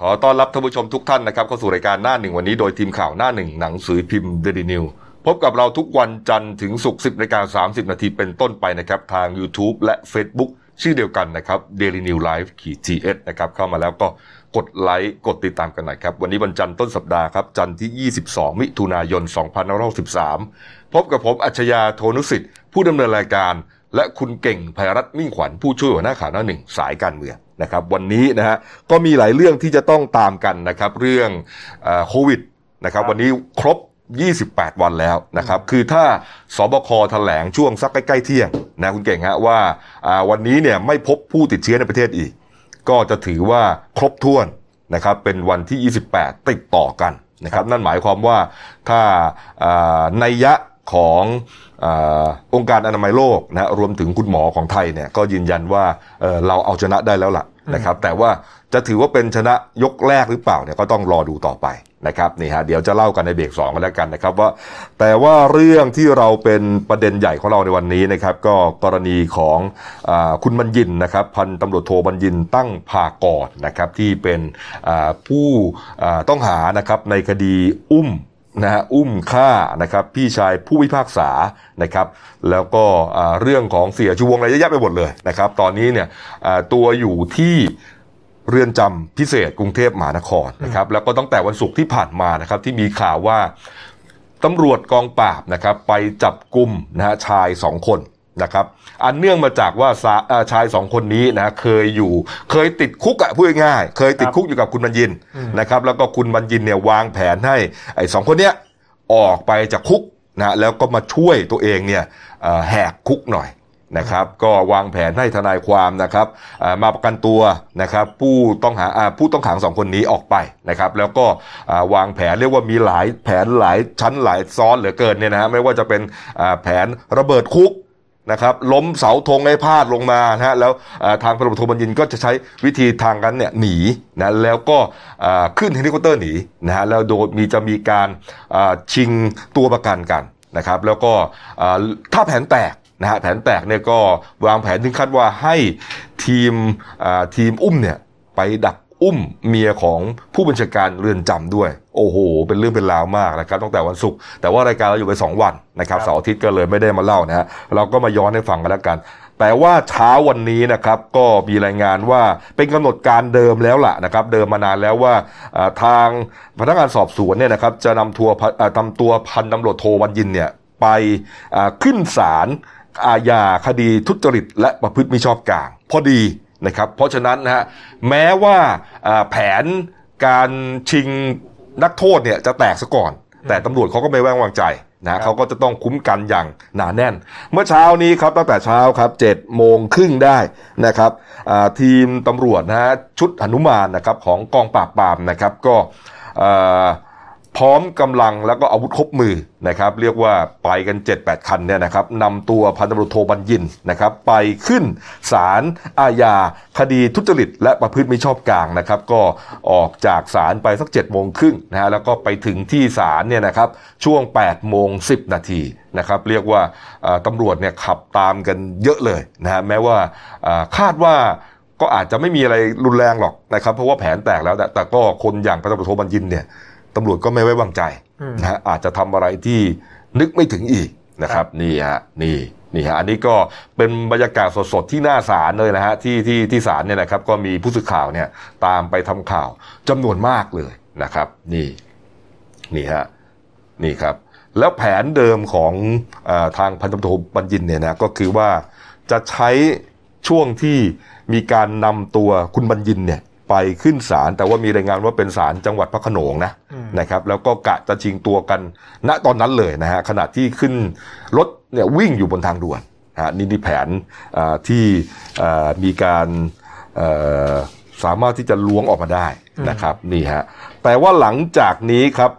ขอต้อนรับท่านผู้ชมทุกท่านนะครับเข้าสู่รายการหน้าหนึ่งวันนี้โดยทีมข่าวหน้าหนึ่งหนังสือพิมพ์เดลินิวพบกับเราทุกวันจันทร์ถึงศุกร์10นาฬิกา30 นาทีเป็นต้นไปนะครับ ทาง YouTube และ Facebook ชื่อเดียวกันนะครับ Daily New Life ขีด GS นะครับ เข้ามาแล้วก็กดไลค์กดติดตามกันหน่อยครับ วันนี้วันจันทร์ต้นสัปดาห์ครับ จันทร์ที่ 22 มิถุนายน 2563 พบกับผมอัจฉริยะโทนุสิทธิ์ ผู้ดำเนินรายการ และคุณเก่งภัยรัตน์มิ่งขวัญผู้ช่วยหัวหน้าข่าวหน้าหนึ่งสายการเมืองนะครับ วันนี้นะฮะก็มีหลายเรื่องที่จะต้องตามกันนะครับ เรื่องเออโควิดนะครับ วันนี้ครบ 28 วันแล้วนะครับ คือถ้าสบคแถลงช่วงสักใกล้ๆเที่ยงนะคุณเก่งฮะว่าอ่าวันนี้เนี่ยไม่พบผู้ติดเชื้อในประเทศอีก ก็จะถือว่าครบถ้วนนะครับเป็นวันที่ 28 ติดต่อกันนะครับ นั่นหมายความว่าถ้าอ่านัยยะ ของอองค์การอนามัยโลกนะรวมถึงคุณหมอของไทยเนี่ยก็ยืนยันว่าเเราเอาชนะได้แล้วล่ะนะครับแต่ว่าจะถือว่าเป็นชนะยกแรกหรือเปล่าเนี่ยก็ต้องรอดูต่อไปนะครับนี่ฮะเดี๋ยวจะเล่ากันในเบรกสองกันแล้วกันนะครับว่า แต่ว่าเรื่องที่เราเป็นประเด็นใหญ่ของเราในวันนี้นะครับก็กรณีของอคุณบัญญินนะครับพันตำรวจโทบัญญินตั้งพากรนะครับที่เป็นผู้ต้องหานะครับในคดีอุ้ม นะฮะอุ้มฆ่านะครับพี่ชายผู้พิพากษานะครับแล้วก็เรื่องของเสียชูวงอะไรเยอะแยะไปหมดเลยนะครับตอนนี้เนี่ยตัวอยู่ที่เรือนจำพิเศษกรุงเทพมหานครนะครับแล้วก็ตั้งแต่วันศุกร์ที่ผ่านมานะครับที่มีข่าวว่าตำรวจกองปราบนะครับไปจับกลุ่มนะฮะชายสองคน นะครับอันเนื่องมาจากว่าสาเอ่อชายสองคนนี้นะเคยอยู่เคยติดคุกอะพูดง่ายๆเคยติดคุกอยู่กับคุณบัญญินนะครับแล้วก็คุณบัญญินเนี่ยวางแผนให้ไอ้สองคนเนี้ยออกไปจากคุกนะแล้วก็มาช่วยตัวเองเนี่ยเอ่อแหกคุกหน่อยนะครับก็วางแผนให้ทนายความนะครับอ่ามาประกันตัวนะครับผู้ต้องหาอ่าผู้ต้องขังสองคนนี้ออกไปนะครับแล้วก็อ่าวางแผนเรียกว่ามีหลายแผนหลายชั้นหลายซ้อนเหลือเกินเนี่ยนะฮะไม่ว่าจะเป็นอ่าแผนระเบิดคุก นะครับล้มเสาธงให้พาดลงมานะฮะแล้วทางพลตำรวจโทบัญญินก็จะใช้วิธีทางนั้นเนี่ยหนีนะแล้วก็ขึ้นเฮลิคอปเตอร์หนีนะฮะแล้วโดยมีจะมีการชิงตัวประกันกันนะครับแล้วก็ถ้าแผนแตกนะฮะแผนแตกเนี่ยก็วางแผนถึงขั้นว่าให้ทีมทีมอุ้มเนี่ยไปดัก อุ้มเมียของผู้บัญชาการเรือนจำด้วย โอ้โห เป็นเรื่องเป็นราวมากนะครับตั้งแต่วันศุกร์แต่ว่ารายการเราอยู่ไป2วันนะครับเสาร์อาทิตย์ก็เลยไม่ได้มาเล่านะฮะเราก็มาย้อนให้ฟังกันแล้วกัน แต่ว่าเช้าวันนี้นะครับก็มีรายงานว่าเป็นกำหนดการเดิมแล้วล่ะนะครับ เดิมมานานแล้วว่าอ่าทางพนักงานสอบสวนเนี่ยนะครับจะนำทัวร์พันอ่านำตัวพันตำรวจโทวันยินเนี่ยไปอ่าขึ้นศาลอาญาคดีทุจริตและประพฤติมิชอบกลาง พอดี นะครับเพราะฉะนั้นนะฮะแม้ว่าอ่าแผนการชิงนักโทษเนี่ยจะแตกซะก่อน แต่ตำรวจเขาก็ไม่ไว้วางใจนะเขาก็จะต้องคุ้มกันอย่างหนาแน่น เมื่อเช้านี้ครับตั้งแต่เช้าครับเจ็ดโมงครึ่งได้นะครับอ่าทีมตำรวจนะฮะชุดหนุมานนะครับของกองปราบปรามนะครับก็อ่า พร้อมกำลังแล้วก็อาวุธครบมือนะครับ เรียกว่าไปกัน 7-8 คันเนี่ยนะครับนำตัวพันตำรวจโทบัญญินนะครับ ไปขึ้นศาลอาญา คดีทุจริต และประพฤติมิชอบกลางนะครับ ก็ออกจากศาลไปสัก7จ็ดโมงครึ่งนะฮะแล้วก็ไปถึงที่ศาลเนี่ยนะครับ ช่วง8โมง10 นาทีนะครับ เรียกว่าตำรวจเนี่ยขับตามกันเยอะเลยนะฮะแม้ว่าคาดว่าก็อาจจะไม่มีอะไรรุนแรงหรอกนะครับ เพราะว่าแผนแตกแล้วแต่แต่ก็คนอย่างพันตำรวจโทบัญญินเนี่ย ตำรวจก็ไม่ไว้วางใจนะฮะอาจจะทำอะไรที่นึกไม่ถึงอีกนะครับนี่ฮะนี่นี่ฮะอันนี้ก็เป็นบรรยากาศสดๆที่หน้าศาลเลยนะฮะที่ที่ที่ศาลเนี่ยนะครับก็มีผู้สื่อข่าวเนี่ยตามไปทำข่าวจำนวนมากเลยนะครับ นี่นี่ฮะนี่ครับ แล้วแผนเดิมของอาทางพันตำรวจโทบัญญินเนี่ยนะก็คือว่าจะใช้ช่วงที่มีการนำตัวคุณบัญญินเนี่ย ไปขึ้นศาลแต่ว่ามีรายงานว่าเป็นศาลจังหวัดพระโขนงนะนะครับ แล้วก็กะจะชิงตัวกัน ณตอนนั้นเลยนะฮะขณะที่ขึ้นรถเนี่ยวิ่งอยู่บนทางด่วนนะฮะนี่นี่แผนอ่าที่อ่ามีการเอ่อสามารถที่จะล้วงออกมาได้นะครับนี่ฮะแต่ว่าหลังจากนี้ครับ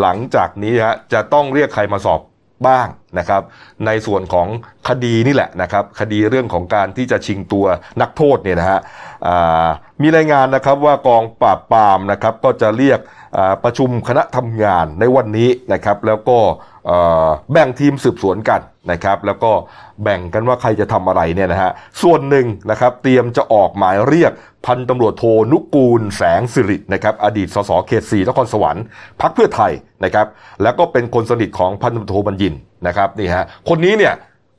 หลังจากนี้ฮะจะต้องเรียกใครมาสอบบ้างนะครับ ในส่วนของคดีนี่แหละนะครับ คดีเรื่องของการที่จะชิงตัวนักโทษเนี่ยนะฮะ มีรายงานนะครับว่ากองปราบปรามนะครับก็จะเรียกประชุมคณะทำงานในวันนี้นะครับ แล้วก็แบ่งทีมสืบสวนกันนะครับ แล้วก็แบ่งกันว่าใครจะทำอะไรเนี่ยนะฮะส่วนหนึ่งนะครับเตรียมจะออกหมายเรียกพันตำรวจโทนุกูลแสงสิรินะครับอดีตสสเขตสี่นครสวรรค์พักเพื่อไทยนะครับ แล้วก็เป็นคนสนิทของพันตำรวจโทบัญญินนะครับนี่ฮะคนนี้เนี่ย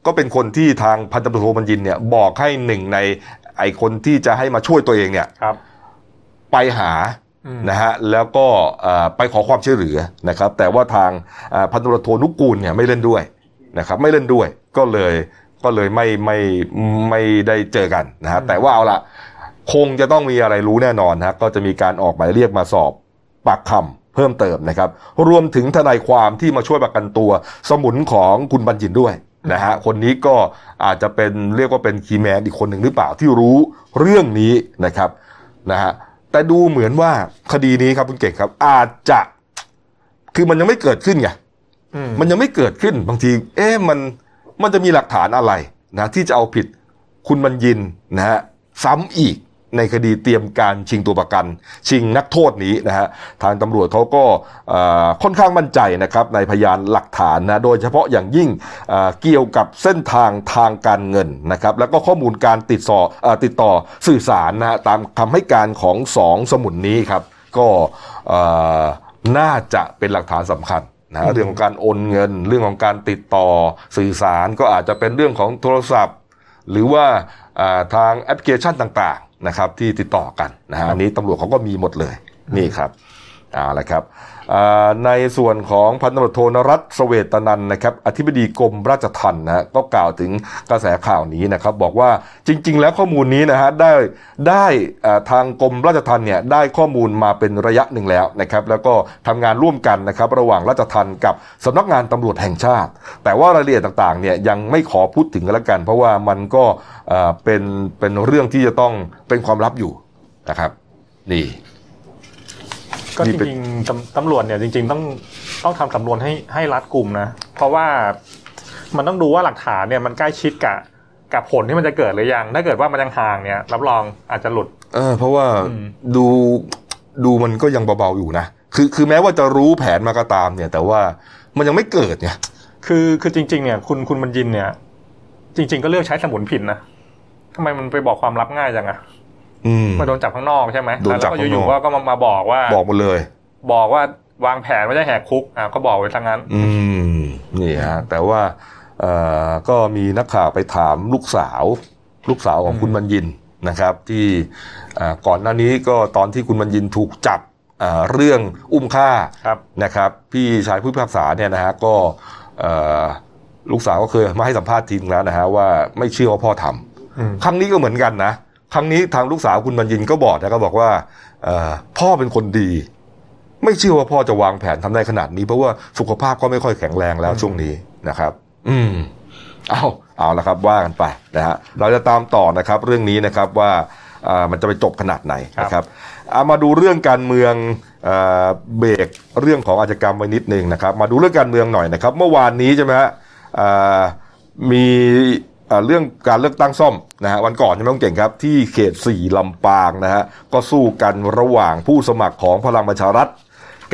ก็เป็นคนที่ทางพันตำรวจโทบัญญินเนี่ยบอกให้หนึ่งใน ไอคนที่จะให้มาช่วยตัวเองเนี่ยไปหานะฮะแล้วก็ไปขอความช่วยเหลือนะครับ แต่ว่าทางพันตำรวจโทนุกูลเนี่ยไม่เล่นด้วยนะครับ ไม่เล่นด้วยก็เลยก็เลยไม่ไม่ไม่ได้เจอกันนะฮะแต่ว่าเอาละคงจะต้องมีอะไรรู้แน่นอนนะก็จะมีการออกหมายเรียกมาสอบปากคำเพิ่มเติมนะครับ รวมถึงทนายความที่มาช่วยประกันตัว สมุนของคุณบัญญินด้วย นะฮะคนนี้ก็อาจจะเป็นเรียกว่าเป็นคีแมนอีกคนหนึ่งหรือเปล่าที่รู้เรื่องนี้นะครับนะฮะแต่ดูเหมือนว่าคดีนี้ครับคุณเก่งครับ อาจจะคือมันยังไม่เกิดขึ้นไงมันยังไม่เกิดขึ้นบางที เอ๊ะมันมันจะมีหลักฐานอะไรนะที่จะเอาผิดคุณบัญญินนะฮะซ้ำอีก ในคดีเตรียมการชิงตัวประกัน ชิงนักโทษนี้นะฮะทางตำรวจเขาก็ค่อนข้างมั่นใจนะครับในพยานหลักฐานนะโดยเฉพาะอย่างยิ่งเกี่ยวกับเส้นทางทางการเงินนะครับแล้วก็ข้อมูลการติดต่อติดต่อสื่อสารนะตามคำให้การของสองสมุนนี้ครับก็น่าจะเป็นหลักฐานสำคัญนะเรื่องของการโอนเงิน เรื่องของการติดต่อสื่อสารก็อาจจะเป็นเรื่องของโทรศัพท์ หรือว่า ทางแอปพลิเคชันต่างๆนะครับที่ติดต่อกันนะฮะอันนี้ตำรวจเขาก็มีหมดเลยนี่ครับเอาละครับ ในส่วนของพันตำรวจโทนรัตสเวตนันนะครับอธิบดีกรมราชทัณฑ์นะก็กล่าวถึงกระแสข่าวนี้นะครับบอกว่าจริง ๆ แล้วข้อมูลนี้นะฮะได้ได้ทางกรมราชทัณฑ์เนี่ยได้ข้อมูลมาเป็นระยะหนึ่งแล้วนะครับแล้วก็ทำงานร่วมกันนะครับระหว่างราชทัณฑ์กับสำนักงานตำรวจแห่งชาติ แต่ว่ารายละเอียดต่างๆเนี่ยยังไม่ขอพูดถึงกันแล้วกัน เพราะว่ามันก็เป็นเป็นเรื่องที่จะต้องเป็นความลับอยู่นะครับนี่ ก็จริงๆตำรวจเนี่ยจริง ๆ ต้องต้องทำสำนวนให้ให้รัดกลุ่มนะ เพราะว่ามันต้องดูว่าหลักฐานเนี่ยมันใกล้ชิดกับกับผลที่มันจะเกิดหรือยัง ถ้าเกิดว่ามันยังห่างเนี่ย รับรองอาจจะหลุดเออเพราะว่าดูดูมันก็ยังเบาๆอยู่นะคือคือแม้ว่าจะรู้แผนมาก็ตามเนี่ย แต่ว่ามันยังไม่เกิดเนี่ยคือคือจริง ๆ เนี่ย คุณคุณบรรยินเนี่ย จริง ๆ ก็เลือกใช้สมุนผิดนะทำไมมันไปบอกความลับง่ายจังอะ มาโดนจับข้างนอกใช่ไหมโดนจับข้างนอกอยู่ๆก็ก็มาบอกว่าบอกหมดเลย บอกว่าวางแผนไม่ได้แหกคุกอ่าก็บอกไว้ทั้งนั้น อืมนี่ฮะแต่ว่าเอ่อก็มีนักข่าวไปถามลูกสาว ลูกสาวของคุณบรรยินนะครับ ที่ก่อนหน้านี้ก็ตอนที่คุณบรรยินถูกจับเรื่องอุ้มฆ่านะครับ พี่ชายผู้พิพากษาเนี่ยนะฮะก็ลูกสาวก็เคยมาให้สัมภาษณ์ทีนึงแล้วนะฮะว่าไม่เชื่อว่าพ่อทำครั้งนี้ก็เหมือนกันนะ ครั้งนี้ทางลูกสาวคุณบรรยินก็บอกนะก็บอกว่าพ่อเป็นคนดี ไม่เชื่อว่าพ่อจะวางแผนทำได้ขนาดนี้ เพราะว่าสุขภาพก็ไม่ค่อยแข็งแรงแล้วช่วงนี้นะครับ อืมเอาเอาละครับว่ากันไปนะฮะเราจะตามต่อนะครับ เรื่องนี้นะครับว่ามันจะไปจบขนาดไหนนะครับเอามาดูเรื่องการเมืองเบรกเรื่องของอาชญากรรมไว้นิดนึงนะครับ มาดูเรื่องการเมืองหน่อยนะครับ เมื่อวานนี้ใช่ไหมฮะมี เรื่องการเลือกตั้งซ่อมนะฮะวันก่อนใช่ไหมคุณเก่งครับ ที่เขตสี่ลำปางนะฮะก็สู้กันระหว่างผู้สมัครของพลังประชารัฐ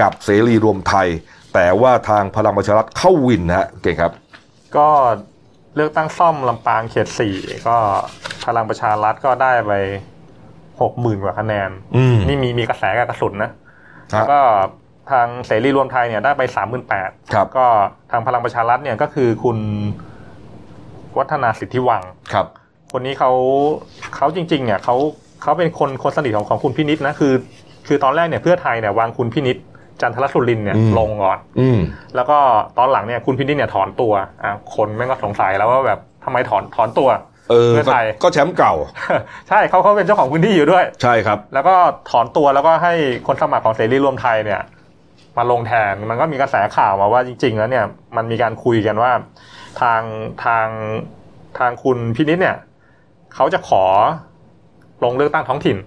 กับเสรีรวมไทย แต่ว่าทางพลังประชารัฐเข้าวินนะฮะเก่งครับ ก็เลือกตั้งซ่อมลำปางเขตสี่ก็พลังประชารัฐก็ได้ไปหกหมื่นกว่าคะแนนนี่มีมีกระแสกับกระสุนนะแล้วก็ทางเสรีรวมไทยเนี่ยได้ไปสามหมื่นแปดก็ทางพลังประชารัฐเนี่ยก็คือคุณ วัฒนาสิทธิวังครับ คนนี้เขาเขาจริง ๆ เนี่ยเขาเขาเป็นคนคนสนิทของของคุณพินิษนะคือ คือตอนแรกเนี่ยเพื่อไทยเนี่ยวางคุณพินิษจันทรสุรินเนี่ยลงก่อนแล้วก็ตอนหลังเนี่ยคุณพินิษเนี่ยถอนตัวอะคนแม่งก็สงสัยแล้วว่าแบบทำไมถอนถอนตัวเออเพื่อไทยก็แชมป์เก่า ใช่เขาเขาเป็นเจ้าของพื้นที่อยู่ด้วย ใช่ครับ แล้วก็ถอนตัวแล้วก็ให้คนสมัครของเสรีรวมไทยเนี่ยมาลงแทนมันก็มีกระแสข่าวมาว่าจริง ๆ แล้วเนี่ยมันมีการคุยกันว่า ทางทางทางคุณพินิษเนี่ยเขาจะขอลงเลือกตั้งท้องถิ่น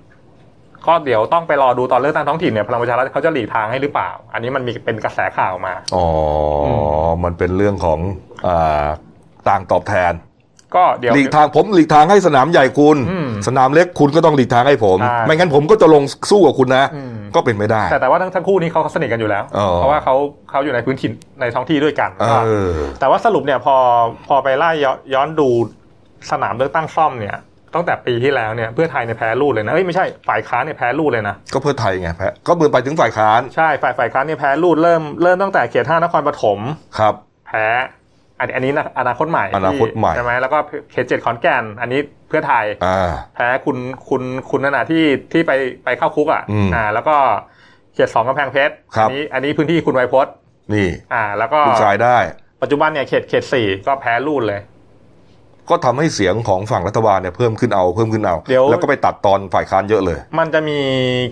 ก็เดี๋ยวต้องไปรอดูตอนเลือกตั้งท้องถิ่นเนี่ยพลังประชารัฐเขาจะหลีกทางให้หรือเปล่า อันนี้มันมีเป็นกระแสข่าวมา อ๋อ มันเป็นเรื่องของต่างตอบแทน ก็เดี๋ยวหลีกทางผมหลีกทางให้สนามใหญ่คุณ สนามเล็กคุณก็ต้องหลีกทางให้ผม ไม่งั้นผมก็จะลงสู้กับคุณนะ ก็เป็นไม่ได้ แต่แต่ว่าทั้งทั้งคู่นี้เขาสนิทกันอยู่แล้ว เพราะว่าเขาเขาอยู่ในพื้นที่ในท้องที่ด้วยกันแต่ว่าสรุปเนี่ยพอพอไปไล่ย้อนดูสนามเลือกตั้งซ่อมเนี่ยตั้งแต่ปีที่แล้วเนี่ยเพื่อไทยเนี่ยแพ้รูดเลยนะเอ้ยไม่ใช่ฝ่ายค้านเนี่ยแพ้รูดเลยนะก็เพื่อไทยไงแพ้ก็เมือนไปถึงฝ่ายค้านใช่ฝ่ายฝ่ายค้านเนี่ยแพ้รูดเริ่มเริ่มตั้งแต่เขตห้านครปฐมครับ แพ้ อันอันนี้อนาคตใหม่อนาคตใหม่ใช่ไหมแล้วก็เขตเจ็ดขอนแก่น อันนี้เพื่อไทยแพ้คุณคุณคุณนานาที่ที่ไปไปเข้าคุกอะอ่า แล้วก็เขตสองกำแพงเพชรอันนี้อันนี้พื้นที่คุณไวพจน์นี่ อ่า แล้วก็คุณชายได้ ปัจจุบันเนี่ยเขตเขตสี่ก็แพ้รูดเลย ก็ทำให้เสียงของฝั่งรัฐบาลเนี่ยเพิ่มขึ้นเอาเพิ่มขึ้นเอาแล้วก็ไปตัดตอนฝ่ายค้านเยอะเลย มันจะมี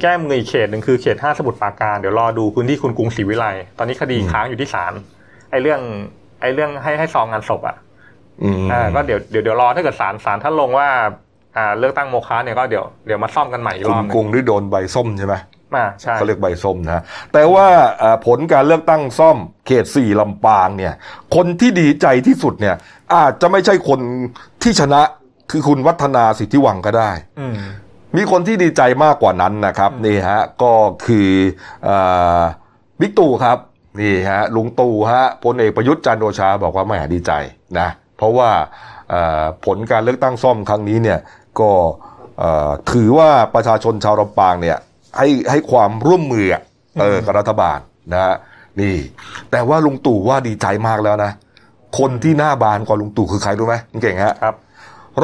แก้มืออีกเขตหนึ่งคือเขตห้าสมุทรปราการเดี๋ยวรอดูพื้นที่คุณกรุงศรีวิไลตอนนี้คดีค้างอยู่ที่ศาลไอ้เรื่อง ไอ้เรื่องให้ให้ซองงานศพอะอ่าก็เดี๋ยวเดี๋ยวเดี๋ยวรอถ้าเกิดศาลศาลท่านลงว่าอ่าเลือกตั้งโมฆะเนี่ยก็เดี๋ยวเดี๋ยวมาซ่อมกันใหม่อีกรอบนึงกรุงที่โดนใบส้มใช่ไหมมาใช่เขาเรียกใบส้มนะแต่ว่าผลการเลือกตั้งซ่อมเขตสี่ลำปางเนี่ย คนที่ดีใจที่สุดเนี่ย อาจจะไม่ใช่คนที่ชนะคือคุณวัฒนาสิทธิวังก็ได้มีคนที่ดีใจมากกว่านั้นนะครับนี่ฮะก็คือบิ๊กตู่ครับ นี่ฮะลุงตู่ฮะพลเอกประยุทธ์จันโอชาบอกว่าไม่ดีใจนะเพราะว่าผลการเลือกตั้งซ่อมครั้งนี้เนี่ยก็ถือว่าประชาชนชาวลำปางเนี่ยให้ให้ความร่วมมือเออกับรัฐบาลนะฮะนี่ แต่ว่าลุงตู่ว่าดีใจมากแล้วนะ คนที่หน้าบานกว่าลุงตู่คือใครรู้ไหมเก่งฮะครับ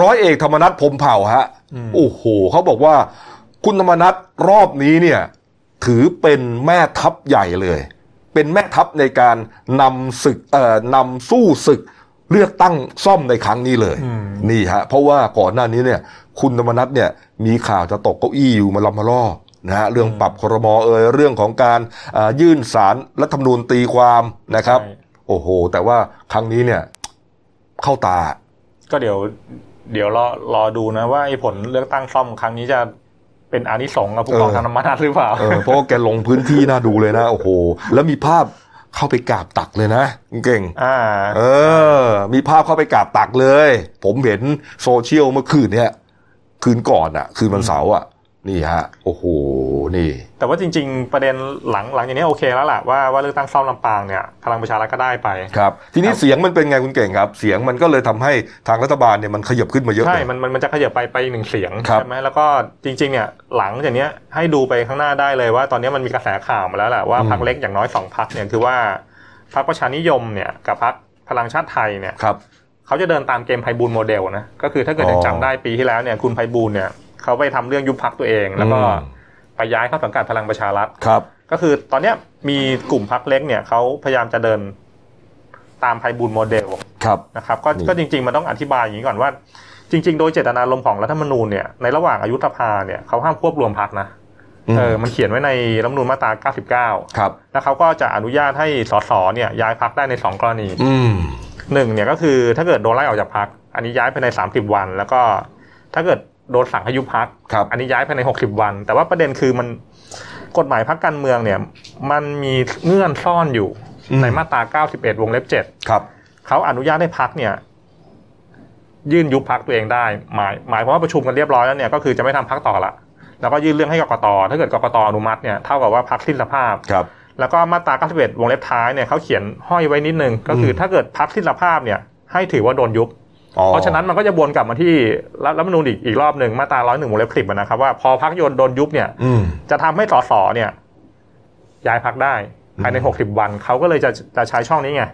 ร้อยเอกธรรมนัฐพมเผ่าฮะโอ้โหเขาบอกว่าคุณธรรมนัฐรอบนี้เนี่ย ถือเป็นแม่ทัพใหญ่เลย เป็นแม่ทัพในการนำศึกเอ่อนำสู้ศึกเลือกตั้งซ่อมในครั้งนี้เลยนี่ฮะเพราะว่าก่อนหน้านี้เนี่ย คุณธรรมนัฐเนี่ยมีข่าวจะตกเก้าอี้อยู่มาลำมาล่อนะฮะเรื่องปรับครมเอ่ยเรื่องของการยื่นสารรัฐธรรมนูญตีความนะครับ โอ้โห แต่ว่าครั้งนี้เนี่ยเข้าตา ก็เดี๋ยว เดี๋ยวรอรอดูนะว่าไอ้ผลเลือกตั้งซ่อมครั้งนี้จะ เป็นอานิสงส์กับผู้กองทางน้ำมันหรือเปล่าเพราะแกลงพื้นที่น่าดูเลยนะโอ้โหแล้วมีภาพเข้าไปกราบตักเลยนะเก่งอ่าเออ มีภาพเข้าไปกราบตักเลย ผมเห็นโซเชียลเมื่อคืนเนี่ยคืนก่อนอะคืนวันเสาร์อะนี่ฮะ โอ้โห นี่ แต่ว่าจริง ๆ ประเด็นหลังหลังอย่างนี้โอเคแล้วแหละว่าว่าเลือกตั้งซ่อมลำปางเนี่ยพลังประชารัฐก็ได้ไปครับทีนี้เสียงมันเป็นไงคุณเก่งครับ เสียงมันก็เลยทำให้ทางรัฐบาลเนี่ยมันขยับขึ้นมาเยอะใช่มันมันจะขยับไปไปหนึ่งเสียงใช่ไหมแล้วก็จริงๆเนี่ยหลังจากนี้ให้ดูไปข้างหน้าได้เลยว่าตอนนี้มันมีกระแสข่าวมาแล้วแหละว่าพรรคเล็กอย่างน้อยสองพรรคเนี่ยคือว่าพรรคประชานิยมเนี่ยกับพรรคพลังชาติไทยเนี่ยเขาจะเดินตามเกมไพบูลโมเดลนะก็คือถ้าเกิดยังจำได้ปีที่แล้วเนี่ยคุณไพบูลย์เนี่ยเขาไปทำเรื่องยุบพรรคตัวเองแล้วก็ ไปย้ายเข้าสังกัดพลังประชารัฐครับ ก็คือตอนเนี้ยมีกลุ่มพรรคเล็กเนี่ยเขาพยายามจะเดินตามไพบูลโมเดลครับนะครับก็ก็จริง ๆ มันต้องอธิบายอย่างนี้ก่อนว่า จริง ๆ โดยเจตนารมณ์ของรัฐธรรมนูญเนี่ยในระหว่างอายุสภาเนี่ยเขาห้ามควบรวมพรรคนะเออมันเขียนไว้ในรัฐธรรมนูญมาตรา 99 ครับ แล้วเขาก็จะอนุญาตให้สสเนี่ยย้ายพรรคได้ในสองกรณีหนึ่งเนี่ยก็คือถ้าเกิดโดนไล่ออกจากพรรค อันนี้ย้ายภายในสามสิบวัน แล้วก็ถ้าเกิด โดนสั่งให้ยุบพัก อันนี้ย้ายภายในหกสิบวัน แต่ว่าประเด็นคือมันกฎหมายพักการเมืองเนี่ย มันมีเงื่อนซ่อนอยู่ในมาตราเก้าสิบเอ็ดวงเล็บเจ็ดครับ เขาอนุญาตให้พักเนี่ย ยื่นยุบพักตัวเองได้ หมายหมายความว่าประชุมกันเรียบร้อยแล้วเนี่ยก็คือจะไม่ทำพักต่อละ แล้วก็ยื่นเรื่องให้กรกต ถ้าเกิดกรกตอนุมัติเนี่ยเท่ากับว่าพักสิ้นสภาพครับ แล้วก็มาตรา 91 วงเล็บท้ายเนี่ยเขาเขียนห้อยไว้นิดนึงก็คือถ้าเกิดพักสิ้นสภาพเนี่ย ให้ถือว่าโดนยุบ เพราะฉะนั้นมันก็จะวนกลับมาที่รัฐมนูญอีกอีกรอบหนึ่งมาตราร้อยหนึ่งวงเล็บสิบนะครับว่าพอพักโยนโดนยุบเนี่ยจะทำให้สสเนี่ย ย้ายพักได้ภายในหกสิบวันเขาก็เลยจะจะใช้ช่องนี้ไง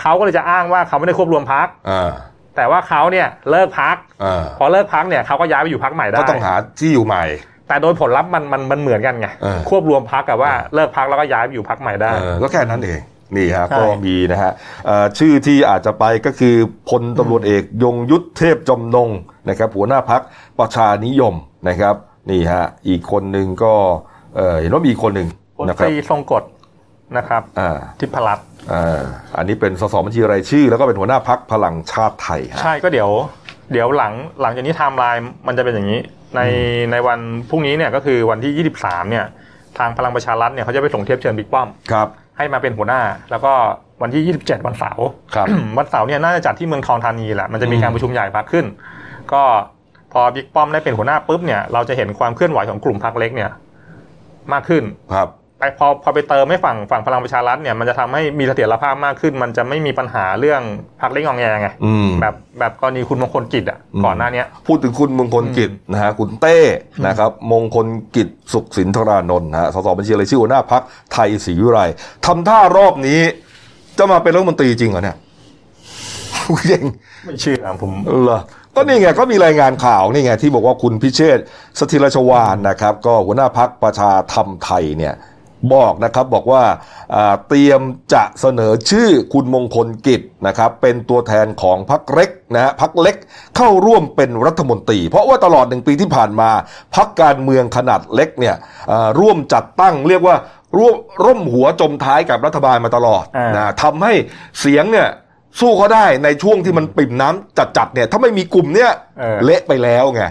เขาก็เลยจะอ้างว่าเขาไม่ได้ควบรวมพักแต่ว่าเขาเนี่ยเลิกพักพอเลิกพักเนี่ยเขาก็ย้ายไปอยู่พักใหม่ได้ก็ต้องหาที่อยู่ใหม่ แต่โดยผลลัพธ์มันมันมันเหมือนกันไงควบรวมพักกับว่าเลิกพักแล้วก็ย้ายไปอยู่พักใหม่ได้ก็แค่นั้นเอง นี่ฮะก็มีนะฮะชื่อที่อาจจะไปก็คือพลตำรวจเอกยงยุทธเทพจำนงนะครับ หัวหน้าพักประชานิยมนะครับนี่ฮะอีกคนหนึ่งก็เห็นว่ามีคนหนึ่งนะครับทรงกฎนะครับทิพรัตน์อันนี้เป็นสสบัญชีรายชื่อ แล้วก็เป็นหัวหน้าพักพลังชาติไทย ใช่ก็เดี๋ยว เดี๋ยวหลังหลังจากนี้ไทม์ไลน์มันจะเป็นอย่างนี้ ในในวันพรุ่งนี้เนี่ยก็คือวันที่ 23เนี่ยทางพลังประชารัฐเนี่ยเขาจะไปส่งเทียบเชิญบิ๊กป้อมครับ ให้มาเป็นหัวหน้า แล้วก็วันที่ 27 วันเสาร์วันเสาร์เนี่ยน่าจะจัดที่เมืองทองธานีแหละมันจะมีการประชุมใหญ่พักขึ้น ก็พอบิ๊กป้อมได้เป็นหัวหน้าปุ๊บเนี่ยเราจะเห็นความเคลื่อนไหวของกลุ่มพักเล็กเนี่ยมากขึ้นครับ ไปพอพอไปเติมไม่ฝั่งฝั่งพลังประชารัฐเนี่ยมันจะทำให้มีเสถียรภาพมากขึ้น มันจะไม่มีปัญหาเรื่องพักเล็กงองแงไงแบบแบบกรณีคุณมงคลกิจอะก่อนหน้านี้พูดถึงคุณมงคลกิจนะฮะคุณเต้นะครับมงคลกิจสุขสินทรานนท์ฮะสสบัญชีรายชื่อหัวหน้าพักไทยศรีวิไลทำท่ารอบนี้ จะมาเป็นรัฐมนตรีจริงเหรอเนี่ยยังไม่เชื่อผมเหรอก็นี่ไงก็มีรายงานข่าวนี่ไงที่บอกว่าคุณพิเชษสถิรชวานนะครับ ก็หัวหน้าพักประชาธรรมไทยเนี่ย บอกนะครับบอกว่าเตรียมจะเสนอชื่อคุณมงคลกิจนะครับเป็นตัวแทนของพรรคเล็กนะฮะพรรคเล็กเข้าร่วมเป็นรัฐมนตรี เพราะว่าตลอดหนึ่งปีที่ผ่านมาพรรคการเมืองขนาดเล็กเนี่ยร่วมจัดตั้งเรียกว่าร่วมร่มหัวจมท้ายกับรัฐบาลมาตลอดนะทำให้เสียงเนี่ยสู้เขาได้ในช่วงที่มันปิ่มน้ำจัดๆเนี่ยถ้าไม่มีกลุ่มเนี่ยเละไปแล้วไง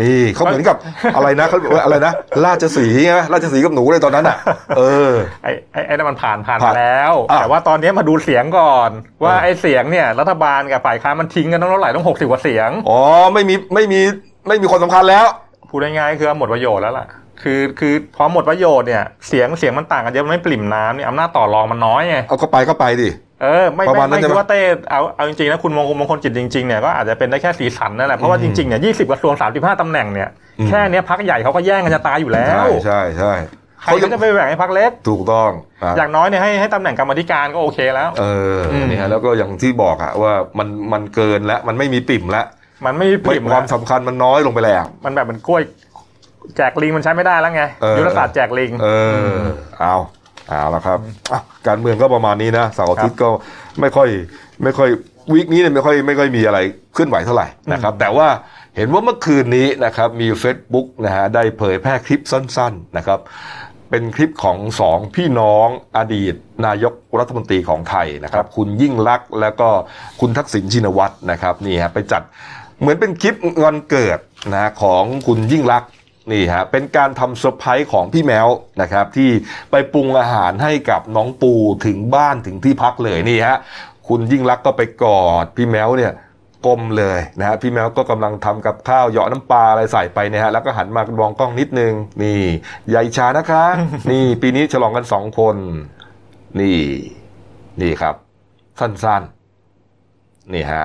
นี่เขาเหมือนกับอะไรนะเขาบอกว่าอะไรนะราชสีไงราชสีกับหนูเลยตอนนั้นอะ เออไอ้ไอ้นั่นมันผ่านผ่านมาแล้ว แต่ว่าตอนนี้มาดูเสียงก่อน ว่าไอ้เสียงเนี่ย รัฐบาลกับฝ่ายค้านมันทิ้งกันต้องเท่าไหร่ต้องหกสิบกว่าเสียงอ๋อไม่มีไม่มีไม่มีคนสำคัญแล้วพูดง่ายๆคือหมดประโยชน์แล้วล่ะคือคือพอหมดประโยชน์เนี่ยเสียงเสียงมันต่างกันเยอะมันไม่ปริ่มน้ำเนี่ยอำนาจต่อรองมันน้อยไงเอาก็ไปก็ไปดิ เออไม่ไม่ไม่คิดว่าเต้เอาเอาจริงๆนะคุณมงคลมงคลจิตจริงๆเนี่ยก็อาจจะเป็นได้แค่สีสันนั่นแหละเพราะว่าจริงๆเนี่ยยี่สิบกระทรวงสามสิบห้าตำแหน่งเนี่ยแค่เนี้ยพักใหญ่เขาก็แย่งกันจะตายอยู่แล้ว ใช่ใช่ใครก็จะไปแบ่งให้พักเล็ก ถูกต้อง อย่างน้อยเนี่ยให้ให้ตำแหน่งกรรมธิการก็โอเคแล้ว เออนี่ฮะแล้วก็อย่างที่บอกอะว่ามันมันเกินแล้วมันไม่มีปิ่มแล้วมันไม่มีปิ่มความสำคัญมันน้อยลงไปแล้วมันแบบมันกล้วยแจกลิงมันใช้ไม่ได้แล้วไงยุทธศาสตร์แจกลิง เออเอา เอาละครับการเมืองก็ประมาณนี้นะเสาร์อาทิตย์ก็ไม่ค่อยไม่ค่อยวีคนี้เนี่ยไม่ค่อยไม่ค่อยมีอะไรเคลื่อนไหวเท่าไหร่นะครับ แต่ว่าเห็นว่าเมื่อคืนนี้นะครับมี Facebook นะฮะได้เผยแพร่คลิปสั้น ๆนะครับ เป็นคลิปของสองพี่น้องอดีต นายกรัฐมนตรีของไทยนะครับ คุณยิ่งลักษณ์แล้วก็คุณทักษิณชินวัตรนะครับนี่ฮะไปจัดเหมือนเป็นคลิปวันเกิดนะของคุณยิ่งลักษณ์ นี่ฮะเป็นการทำเซอร์ไพรส์ของพี่แม้วนะครับ ที่ไปปรุงอาหารให้กับน้องปูถึงบ้านถึงที่พักเลยนี่ฮะคุณยิ่งลักษณ์ก็ไปกอดพี่แม้วเนี่ยกลมเลยนะฮะพี่แม้วก็กำลังทำกับข้าวเหยาะน้ำปลาอะไรใส่ไปนี่ยฮะแล้วก็หันมามองกล้องนิดนึง นี่ใหญ่ชานะคะ นี่ปีนี้ฉลองกันสองคน นี่ นี่ครับ สั้นๆ นี่ฮะ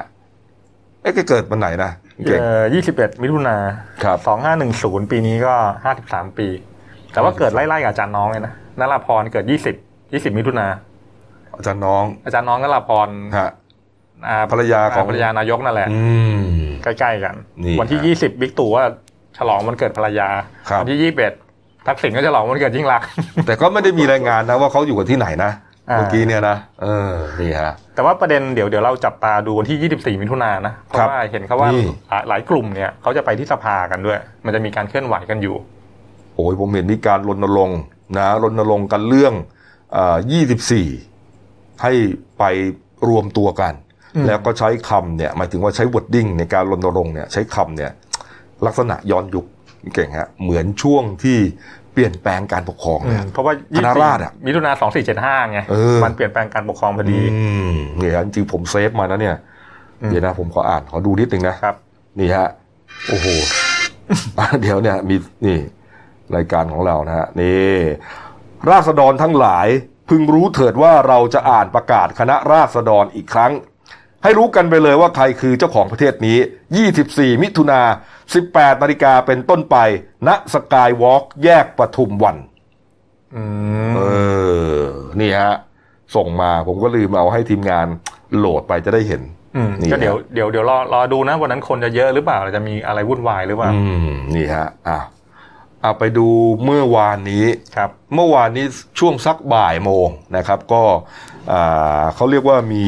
เอ๊ะเกิดวันไหนนะ เออยี่สิบเอ็ดมิถุนาครับสองห้าหนึ่งศูนย์ปีนี้ก็ห้าสิบสามปี แต่ว่าเกิดไล่ๆกับอาจารย์น้องเลยนะนราพรเกิดยี่สิบยี่สิบมิถุนาอาจารย์น้อง อาจารย์น้องนราพรฮะภรรยาของภรรยานายกนั่นแหละใกล้ๆกัน วันที่ยี่สิบบิ๊กตู่ว่าฉลองวันเกิดภรรยา วันที่ยี่สิบเอ็ดทักษิณก็ฉลองวันเกิดยิ่งรัก แต่ก็ไม่ได้มีรายงานนะว่าเขาอยู่กันที่ไหนนะ เมื่อกี้เนี่ยนะเออนี่ฮะแต่ว่าประเด็นเดี๋ยวเดี๋ยวเราจับตาดูวันที่ 24 มิถุนายนนะเพราะว่าเห็นเขาว่าหลายกลุ่มเนี่ยเขาจะไปที่สภากันด้วย มันจะมีการเคลื่อนไหวกันอยู่ โอ้ยผมเห็นมีการรณรงค์นะรณรงค์กันเรื่องอ่า24 ให้ไปรวมตัวกัน แล้วก็ใช้คำเนี่ยหมายถึงว่าใช้วอดดิ้งในการรณรงค์เนี่ยใช้คำเนี่ยลักษณะย้อนยุคเก่งฮะเหมือนช่วงที่ เปลี่ยนแปลงการปกครองเนี่ยเพราะว่าคณะราษฎรอะมิถุนาสองสี่เจ็ดห้าไงมันเปลี่ยนแปลงการปกครองพอดีเนี่ยจริงผมเซฟมานะเนี่ยเดี๋ยวนะผมขออ่านขอดูนิดนึงนะครับนี่ฮะโอ้โหเดี๋ยวเนี่ยมีนี่รายการของเรานะฮะนี่ราษฎรทั้งหลายพึงรู้เถิดว่าเราจะอ่านประกาศคณะราษฎรอีกครั้ง ให้รู้กันไปเลยว่าใครคือเจ้าของประเทศนี้ 24 มิถุนา 18 นาฬิกาเป็นต้นไป ณสกายวอล์กแยกปทุมวันเออ นี่ฮะ ส่งมาผมก็ลืมเอาให้ทีมงานโหลดไปจะได้เห็นก็เดี๋ยวเดี๋ยวเดี๋ยวรอรอดูนะวันนั้นคนจะเยอะหรือเปล่าจะมีอะไรวุ่นวายหรือเปล่านี่ฮะอะเอาไปดูเมื่อวานนี้ครับ เมื่อวานนี้ช่วงสักบ่ายโมงนะครับ ก็เขาเรียกว่ามี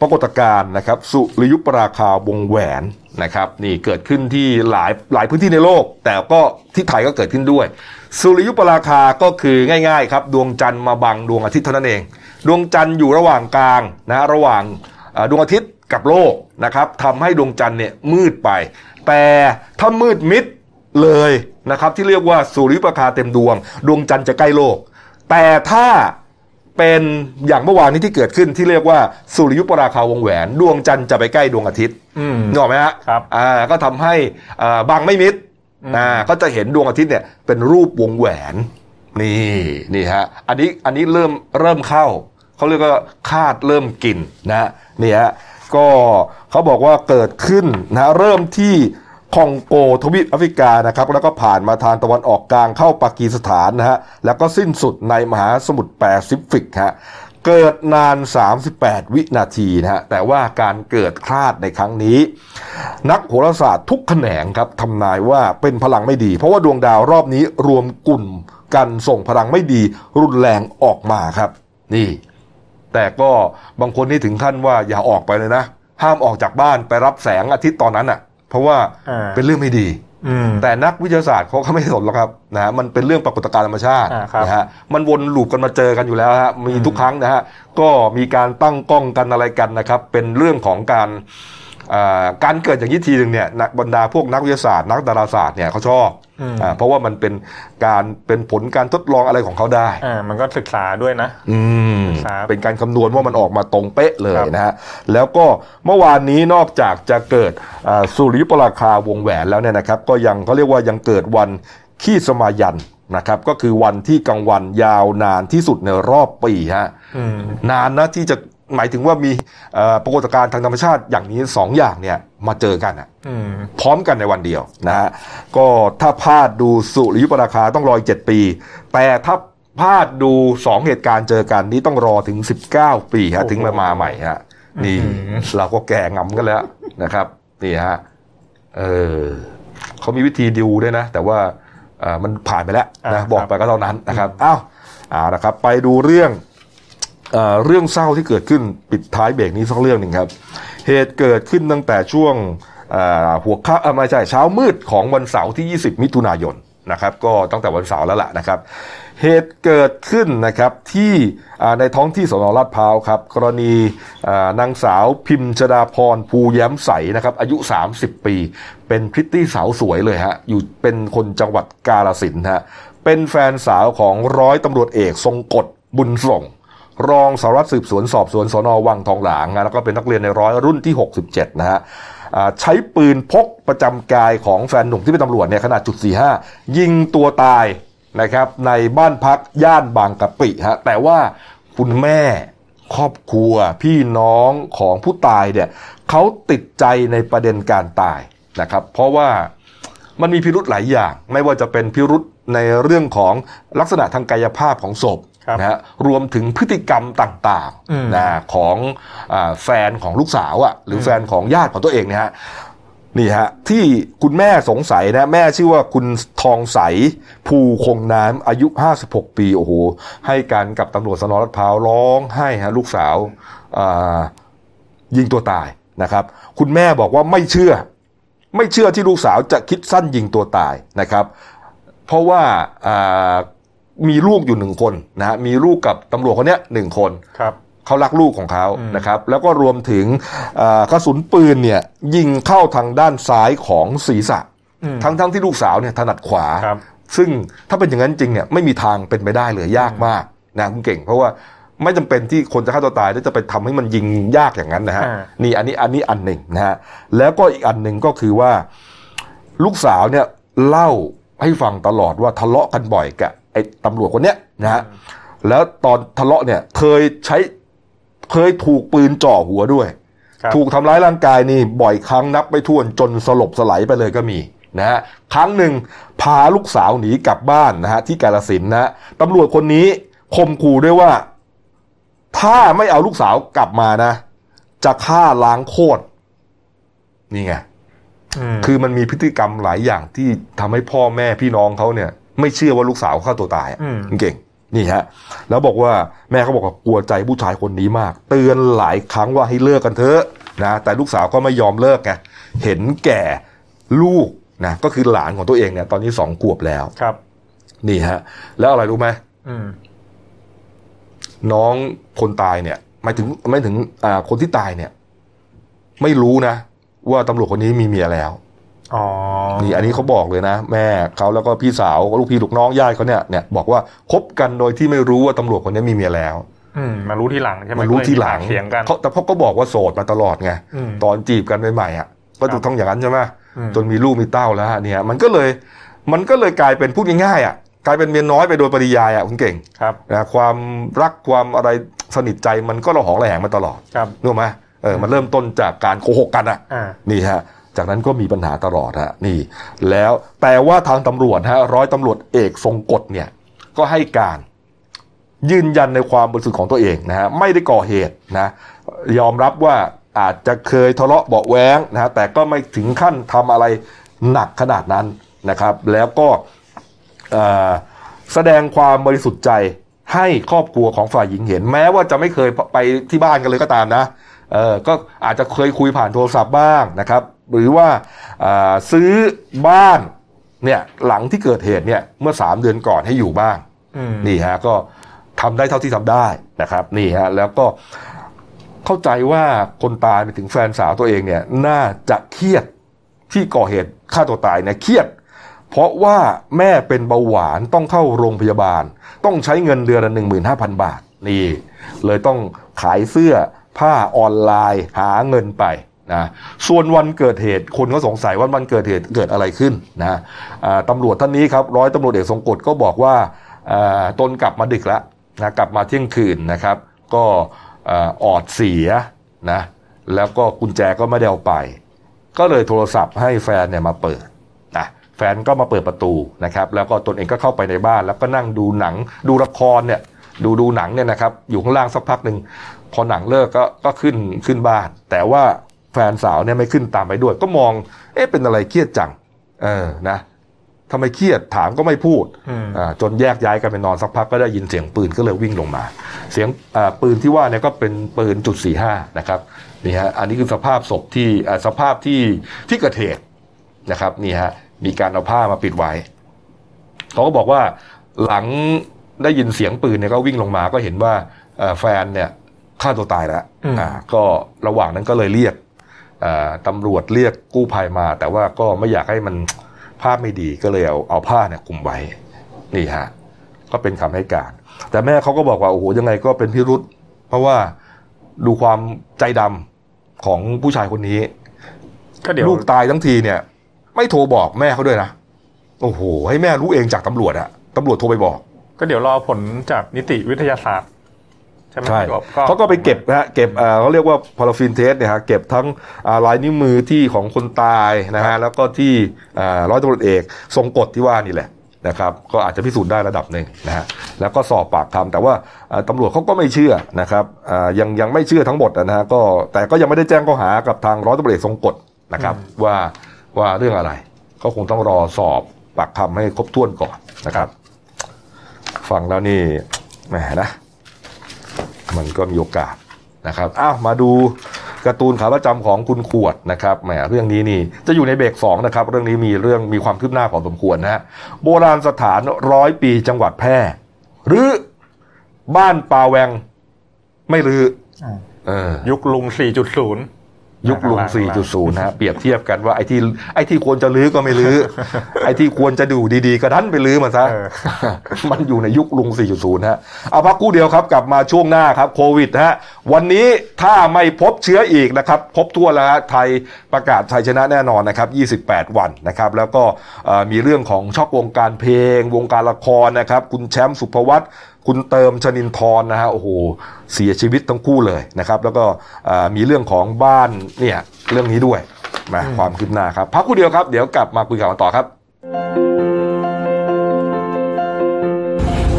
ปรากฏการณ์นะครับ สุริยุปราคาวงแหวน นะครับนี่เกิดขึ้นที่หลายหลายพื้นที่ในโลก แต่ก็ที่ไทยก็เกิดขึ้นด้วย สุริยุปราคาก็คือง่ายๆครับ ดวงจันทร์มาบังดวงอาทิตย์เท่านั้นเอง ดวงจันทร์อยู่ระหว่างกลางนะระหว่างดวงอาทิตย์กับโลกนะครับทำให้ดวงจันทร์เนี่ยมืดไป แต่ถ้ามืดมิดเลยนะครับที่เรียกว่าสุริยุปราคาเต็มดวง ดวงจันทร์จะใกล้โลก แต่ถ้า เป็นอย่างเมื่อวานนี้ที่เกิดขึ้นที่เรียกว่าสุริยุปราคาวงแหวน ดวงจันทร์จะไปใกล้ดวงอาทิตย์นึกออกไหมฮะครับอ่าก็ทำให้อ่าบางไม่มิดอ่าก็จะเห็นดวงอาทิตย์เนี่ยเป็นรูปวงแหวนนี่นี่ฮะอันนี้อันนี้เริ่มเริ่มเข้าเขาเรียกว่าคราสเริ่มกินนะนี่ฮะก็เขาบอกว่าเกิดขึ้นนะเริ่มที่ คองโกทวีปแอฟริกานะครับแล้วก็ผ่านมาทางตะวันออกกลางเข้าปากีสถานนะฮะแล้วก็สิ้นสุดในมหาสมุทรแปซิฟิกฮะเกิดนาน 38 วินาทีนะฮะ แต่ว่าการเกิดคราสในครั้งนี้ นักโหราศาสตร์ทุกแขนงครับทำนายว่าเป็นพลังไม่ดี เพราะว่าดวงดาวรอบนี้รวมกลุ่มกันส่งพลังไม่ดีรุนแรงออกมาครับ นี่ แต่ก็บางคนนี่ถึงขั้นว่าอย่าออกไปเลยนะ ห้ามออกจากบ้านไปรับแสงอาทิตย์ตอนนั้นอะ เพราะว่าเป็นเรื่องไม่ดีแต่นักวิทยาศาสตร์เขาเขาไม่สนหรอกครับนะมันเป็นเรื่องปรากฏการณ์ธรรมชาตินะฮะมันวนลูปกันมาเจอกันอยู่แล้วฮะมีทุกครั้งนะฮะก็มีการตั้งกล้องกันอะไรกันนะครับ เป็นเรื่องของการ การเกิดอย่างนี้ทีหนึ่งเนี่ยบรรดาพวกนักวิทยาศาสตร์นักดาราศาสตร์เนี่ยเขาชอบเพราะว่ามันเป็นการเป็นผลการทดลองอะไรของเขาได้อ่ามันก็ศึกษาด้วยนะอืมเป็นการคำนวณว่ามันออกมาตรงเป๊ะเลยนะฮะแล้วก็เมื่อวานนี้นอกจากจะเกิดสุริยุปราคาวงแหวนแล้วเนี่ยนะครับ ก็ยังเขาเรียกว่ายังเกิดวันขี้สมายันนะครับก็คือวันที่กลางวันยาวนานที่สุดในรอบปีฮะนานนะที่จะ หมายถึงว่ามีปรากฏการณ์ทางธรรมชาติอย่างนี้สองอย่างเนี่ยมาเจอกันอะพร้อมกันในวันเดียวนะฮะก็ถ้าพลาดดูสุริยุปราคาต้องรออีกเจ็ดปี แต่ถ้าพลาดดูสองเหตุการณ์เจอกันนี้ต้องรอถึงสิบเก้าปีฮะถึงมามาใหม่ฮะนี่เราก็แก่งำกันแล้วนะครับนี่ฮะเออเขามีวิธีดิวด้วยนะ แต่ว่ามันผ่านไปแล้วนะบอกไปก็เท่านั้นนะครับอ้าวเอาละครับ ไปดูเรื่อง เรื่องเศร้าที่เกิดขึ้นปิดท้ายเบรกนี้สักเรื่องหนึ่งครับ เหตุเกิดขึ้นตั้งแต่ช่วงหัวค่ำไม่ใช่เช้ามืดของวันเสาร์ที่ 20 มิถุนายนนะครับ ก็ตั้งแต่วันเสาร์แล้วล่ะนะครับ เหตุเกิดขึ้นนะครับที่ในท้องที่สนลาดพร้าวครับ กรณีนางสาวพิมชดาพรภูแย้มใสนะครับ อายุ 30 ปี เป็นพริตตี้สาวสวยเลยฮะอยู่เป็นคนจังหวัดกาลสินฮะเป็นแฟนสาวของร้อยตำรวจเอกทรงกฎบุญส่ง รองสารวัตรสืบสวนสอบสวนสนวังทองหลางนะแล้วก็เป็นนักเรียนในร้อยรุ่นที่ 67 นะฮะใช้ปืนพกประจำกายของแฟนหนุ่มที่เป็นตำรวจเนี่ยขนาดจุด45 ยิงตัวตายนะครับในบ้านพักย่านบางกะปิฮะแต่ว่าคุณแม่ครอบครัวพี่น้องของผู้ตายเนี่ยเขาติดใจในประเด็นการตายนะครับ เพราะว่ามันมีพิรุธหลายอย่าง ไม่ว่าจะเป็นพิรุธในเรื่องของลักษณะทางกายภาพของศพ นะฮะรวมถึงพฤติกรรมต่างๆนะของอแฟนของลูกสาวอะ หรือแฟนของญาติของตัวเองเนี่ยฮะนี่ฮะที่คุณแม่สงสัยนะ แม่ชื่อว่าคุณทองใส ภูคงน้ำอายุ 56 ปีโอ้โหให้การกับตำรวจสนรัฐพร้าวร้องให้ฮะลูกสาวยิงตัวตายนะครับ คุณแม่บอกว่าไม่เชื่อ ไม่เชื่อที่ลูกสาวจะคิดสั้นยิงตัวตายนะครับ เพราะว่า มีลูกอยู่หนึ่งคนนะฮะมีลูกกับตำรวจคนนี้หนึ่งคนครับเขารักลูกของเขานะครับ แล้วก็รวมถึงกระสุนปืนเนี่ยยิงเข้าทางด้านซ้ายของศีรษะ ทั้งทั้งที่ลูกสาวเนี่ยถนัดขวา ซึ่งถ้าเป็นอย่างนั้นจริงเนี่ยไม่มีทางเป็นไปได้เลยยากมากนะคุณเก่ง เพราะว่าไม่จำเป็นที่คนจะฆ่าตัวตายแล้วจะไปทำให้มันยิงยากอย่างนั้นนะฮะนี่อันนี้อันนี้อันหนึ่งนะฮะแล้วก็อีกอันหนึ่งก็คือว่า ลูกสาวเนี่ยเล่าให้ฟังตลอดว่าทะเลาะกันบ่อยกับไอ้ตำรวจคนเนี้ยนะฮะแล้วตอนทะเลาะเนี่ยเคยใช้เคยถูกปืนจ่อหัวด้วย ถูกทำร้ายร่างกายนี่บ่อยครั้งนับไม่ถ้วนจนสลบสลายไปเลยก็มีนะฮะครั้งหนึ่งพาลูกสาวหนีกลับบ้านนะฮะที่กาลสินนะตำรวจคนนี้คมขู่ด้วยว่า ถ้าไม่เอาลูกสาวกลับมานะ จะฆ่าล้างโคตรนี่ไงคือมันมีพฤติกรรมหลายอย่างที่ทำให้พ่อแม่พี่น้องเขาเนี่ย ไม่เชื่อว่าลูกสาวฆ่าตัวตายเก่งนี่ฮะแล้วบอกว่าแม่เขาบอกว่ากลัวใจผู้ชายคนนี้มาก เตือนหลายครั้งว่าให้เลิกกันเถอะนะแต่ลูกสาวก็ไม่ยอมเลิกไงเห็นแก่ลูกนะก็คือหลานของตัวเองเนี่ยตอนนี้สองขวบแล้วครับ นี่ฮะ แล้วอะไรรู้ไหมน้องคนตายเนี่ยหมายถึงไม่ถึงอ่าคนที่ตายเนี่ย ไม่รู้นะว่าตำรวจคนนี้มีเมียแล้ว นี่อันนี้เขาบอกเลยนะ แม่เขาแล้วก็พี่สาวลูกพี่ลูกน้องญาติเขาเนี่ยเนี่ยบอกว่าคบกันโดยที่ไม่รู้ว่าตำรวจคนนี้มีเมียแล้วมารู้ทีหลังใช่ไหมมารู้ทีหลังเสียงกันแต่พ่อก็บอกว่าโสดมาตลอดไงตอนจีบกันใหม่ๆอะก็ถูกต้องอย่างนั้นใช่ไหมจนมีลูกมีเต้าแล้วเนี่ย มันก็เลยมันก็เลยกลายเป็นพูดง่ายๆอะกลายเป็นเมียน้อยไปโดยปริยายอะคุณเก่งครับนะความรักความอะไรสนิทใจมันก็ระหองระแหงมาตลอดครับรู้ไหมเออมันเริ่มต้นจากการโกหกกันอะนี่ฮะ จากนั้นก็มีปัญหาตลอดฮะนี่ แล้วแต่ว่าทางตำรวจฮะร้อยตำรวจเอกทรงกฎเนี่ยก็ให้การยืนยันในความบริสุทธิ์ของตัวเองนะฮะไม่ได้ก่อเหตุนะยอมรับว่าอาจจะเคยทะเลาะเบาแว้งนะฮะแต่ก็ไม่ถึงขั้นทำอะไรหนักขนาดนั้นนะครับ แล้วก็แสดงความบริสุทธิ์ใจให้ครอบครัวของฝ่ายหญิงเห็น แม้ว่าจะไม่เคยไปที่บ้านกันเลยก็ตามนะเออก็อาจจะเคยคุยผ่านโทรศัพท์บ้างนะครับ หรือว่าซื้อบ้านเนี่ยหลังที่เกิดเหตุเนี่ยเมื่อสามเดือนก่อนให้อยู่บ้างนี่ฮะก็ทำได้เท่าที่ทำได้นะครับนี่ฮะแล้วก็เข้าใจว่าคนตายไปถึงแฟนสาวตัวเองเนี่ยน่าจะเครียดที่ก่อเหตุฆ่าตัวตายเนี่ยเครียด เพราะว่าแม่เป็นเบาหวานต้องเข้าโรงพยาบาล ต้องใช้เงินเดือนละหนึ่งหมื่นห้าพันบาท นี่ เลยต้องขายเสื้อผ้าออนไลน์หาเงินไป นะส่วนวันเกิดเหตุคนก็สงสัยว่าวันเกิดเหตุเกิดอะไรขึ้นนะตำรวจท่านนี้ครับร้อยตำรวจเอกทรงกฎก็บอกว่าตนกลับมาดึกแล้วนะกลับมาเที่ยงคืนนะครับ ก็ออดเสียนะแล้วก็กุญแจก็ไม่ได้เอาไป ก็เลยโทรศัพท์ให้แฟนเนี่ยมาเปิดนะแฟนก็มาเปิดประตูนะครับแล้วก็ตนเองก็เข้าไปในบ้าน แล้วก็นั่งดูหนังดูละครเนี่ยดูดูหนังเนี่ยนะครับอยู่ข้างล่างสักพักหนึ่งพอหนังเลิกก็ก็ขึ้นขึ้นบ้าน แต่ว่า แฟนสาวเนี่ยไม่ขึ้นตามไปด้วย ก็มอง เอ๊ะเป็นอะไรเครียดจัง เออนะทำไมเครียดถามก็ไม่พูดจนแยกย้ายกันไปนอนสักพักก็ได้ยินเสียงปืนก็เลยวิ่งลงมา เสียงปืนที่ว่าเนี่ยก็เป็นปืนจุดสี่ห้านะครับนี่ฮะอันนี้คือสภาพศพที่สภาพที่ที่เกิดเหตุนะครับนี่ฮะมีการเอาผ้ามาปิดไว้เขาก็บอกว่าหลังได้ยินเสียงปืนเนี่ยก็วิ่งลงมาก็เห็นว่าแฟนเนี่ยฆ่าตัวตายแล้วอ่าก็ระหว่างนั้นก็เลยเรียก ตำรวจเรียกกู้ภัยมา แต่ว่าก็ไม่อยากให้มันภาพไม่ดีก็เลยเอาเอาผ้าเนี่ยคุมไว้นี่ฮะก็เป็นคำให้การ แต่แม่เขาก็บอกว่าโอ้โหยังไงก็เป็นพิรุษเพราะว่าดูความใจดำของผู้ชายคนนี้ก็เดี๋ยวลูกตายทั้งทีเนี่ย ไม่โทรบอกแม่เขาด้วยนะโอ้โหให้แม่รู้เองจากตำรวจอะตำรวจโทรไปบอก ก็เดี๋ยวรอผลจากนิติวิทยาศาสตร์ ช่ไหมใช่เขาก็ไปเก็บนะฮะเก็บเขาเรียกว่า paraffin test เนี่ยฮะเก็บทั้งลายนิ้วมือที่ของคนตายนะฮะแล้วก็ที่ร้อยตำรวจเอกทรงกลดที่ว่านี่แหละนะครับก็อาจจะพิสูจน์ได้ระดับหนึ่งนะฮะแล้วก็สอบปากคำแต่ว่าตำรวจเขาก็ไม่เชื่อนะครับยังยังไม่เชื่อทั้งหมดนะฮะก็แต่ก็ยังไม่ได้แจ้งข้อหากับทางร้อยตำรวจเอกทรงกลดนะครับว่าว่าเรื่องอะไร ก็คงต้องรอสอบปากคำให้ครบถ้วนก่อนนะครับ ฟังแล้วนี่แหมนะ มันก็มีโอกาสนะครับอ้าวมาดูการ์ตูนขาประจำของคุณขวดนะครับแหมเรื่องนี้นี่จะอยู่ในเบรกสองนะครับ เรื่องนี้มีเรื่องมีความคืบหน้าพอสมควรนะฮะโบราณสถานร้อยปีจังหวัดแพร่ หรือบ้านปาแวงไม่รื้อยุคลุง 4.0 ยุคลุง 4.0นะเปรียบเทียบกันว่าไอ้ที่ไอ้ที่ควรจะลื้อก็ไม่ลื้อไอ้ที่ควรจะดูดีๆ ก็ดันไปลื้อมาซะมันอยู่ในยุคลุง 4.0 ฮะเอาพักกู้เดียวครับกลับมาช่วงหน้าครับโควิดฮะวันนี้ถ้าไม่พบเชื้ออีกนะครับ พบทั่วแล้วไทยประกาศชัยชนะแน่นอนนะครับ 28 วันนะครับ แล้วก็มีเรื่องของช็อกวงการเพลง วงการละครนะครับ คุณแชมป์สุภวัต คุณเติมชนินทรนะฮะโอ้โหเสียชีวิตทั้งคู่เลยนะครับ แล้วก็มีเรื่องของบ้านเนี่ยเรื่องนี้ด้วยมาความคืบหน้าครับพักคู่เดียวครับ เดี๋ยวกลับมาคุยกันต่อครับ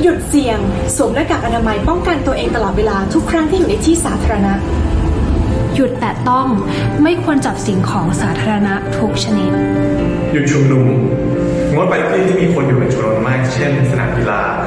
หยุดเสี่ยงสวมหน้ากากอนามัยป้องกันตัวเองตลอดเวลาทุกครั้งที่อยู่ในที่สาธารณะ หยุดแต่ต้องไม่ควรจับสิ่งของสาธารณะทุกชนิด หยุดชุมนุมงดไปที่ที่มีคนอยู่เป็นจำนวนมาก เช่น สนามกีฬาผับบา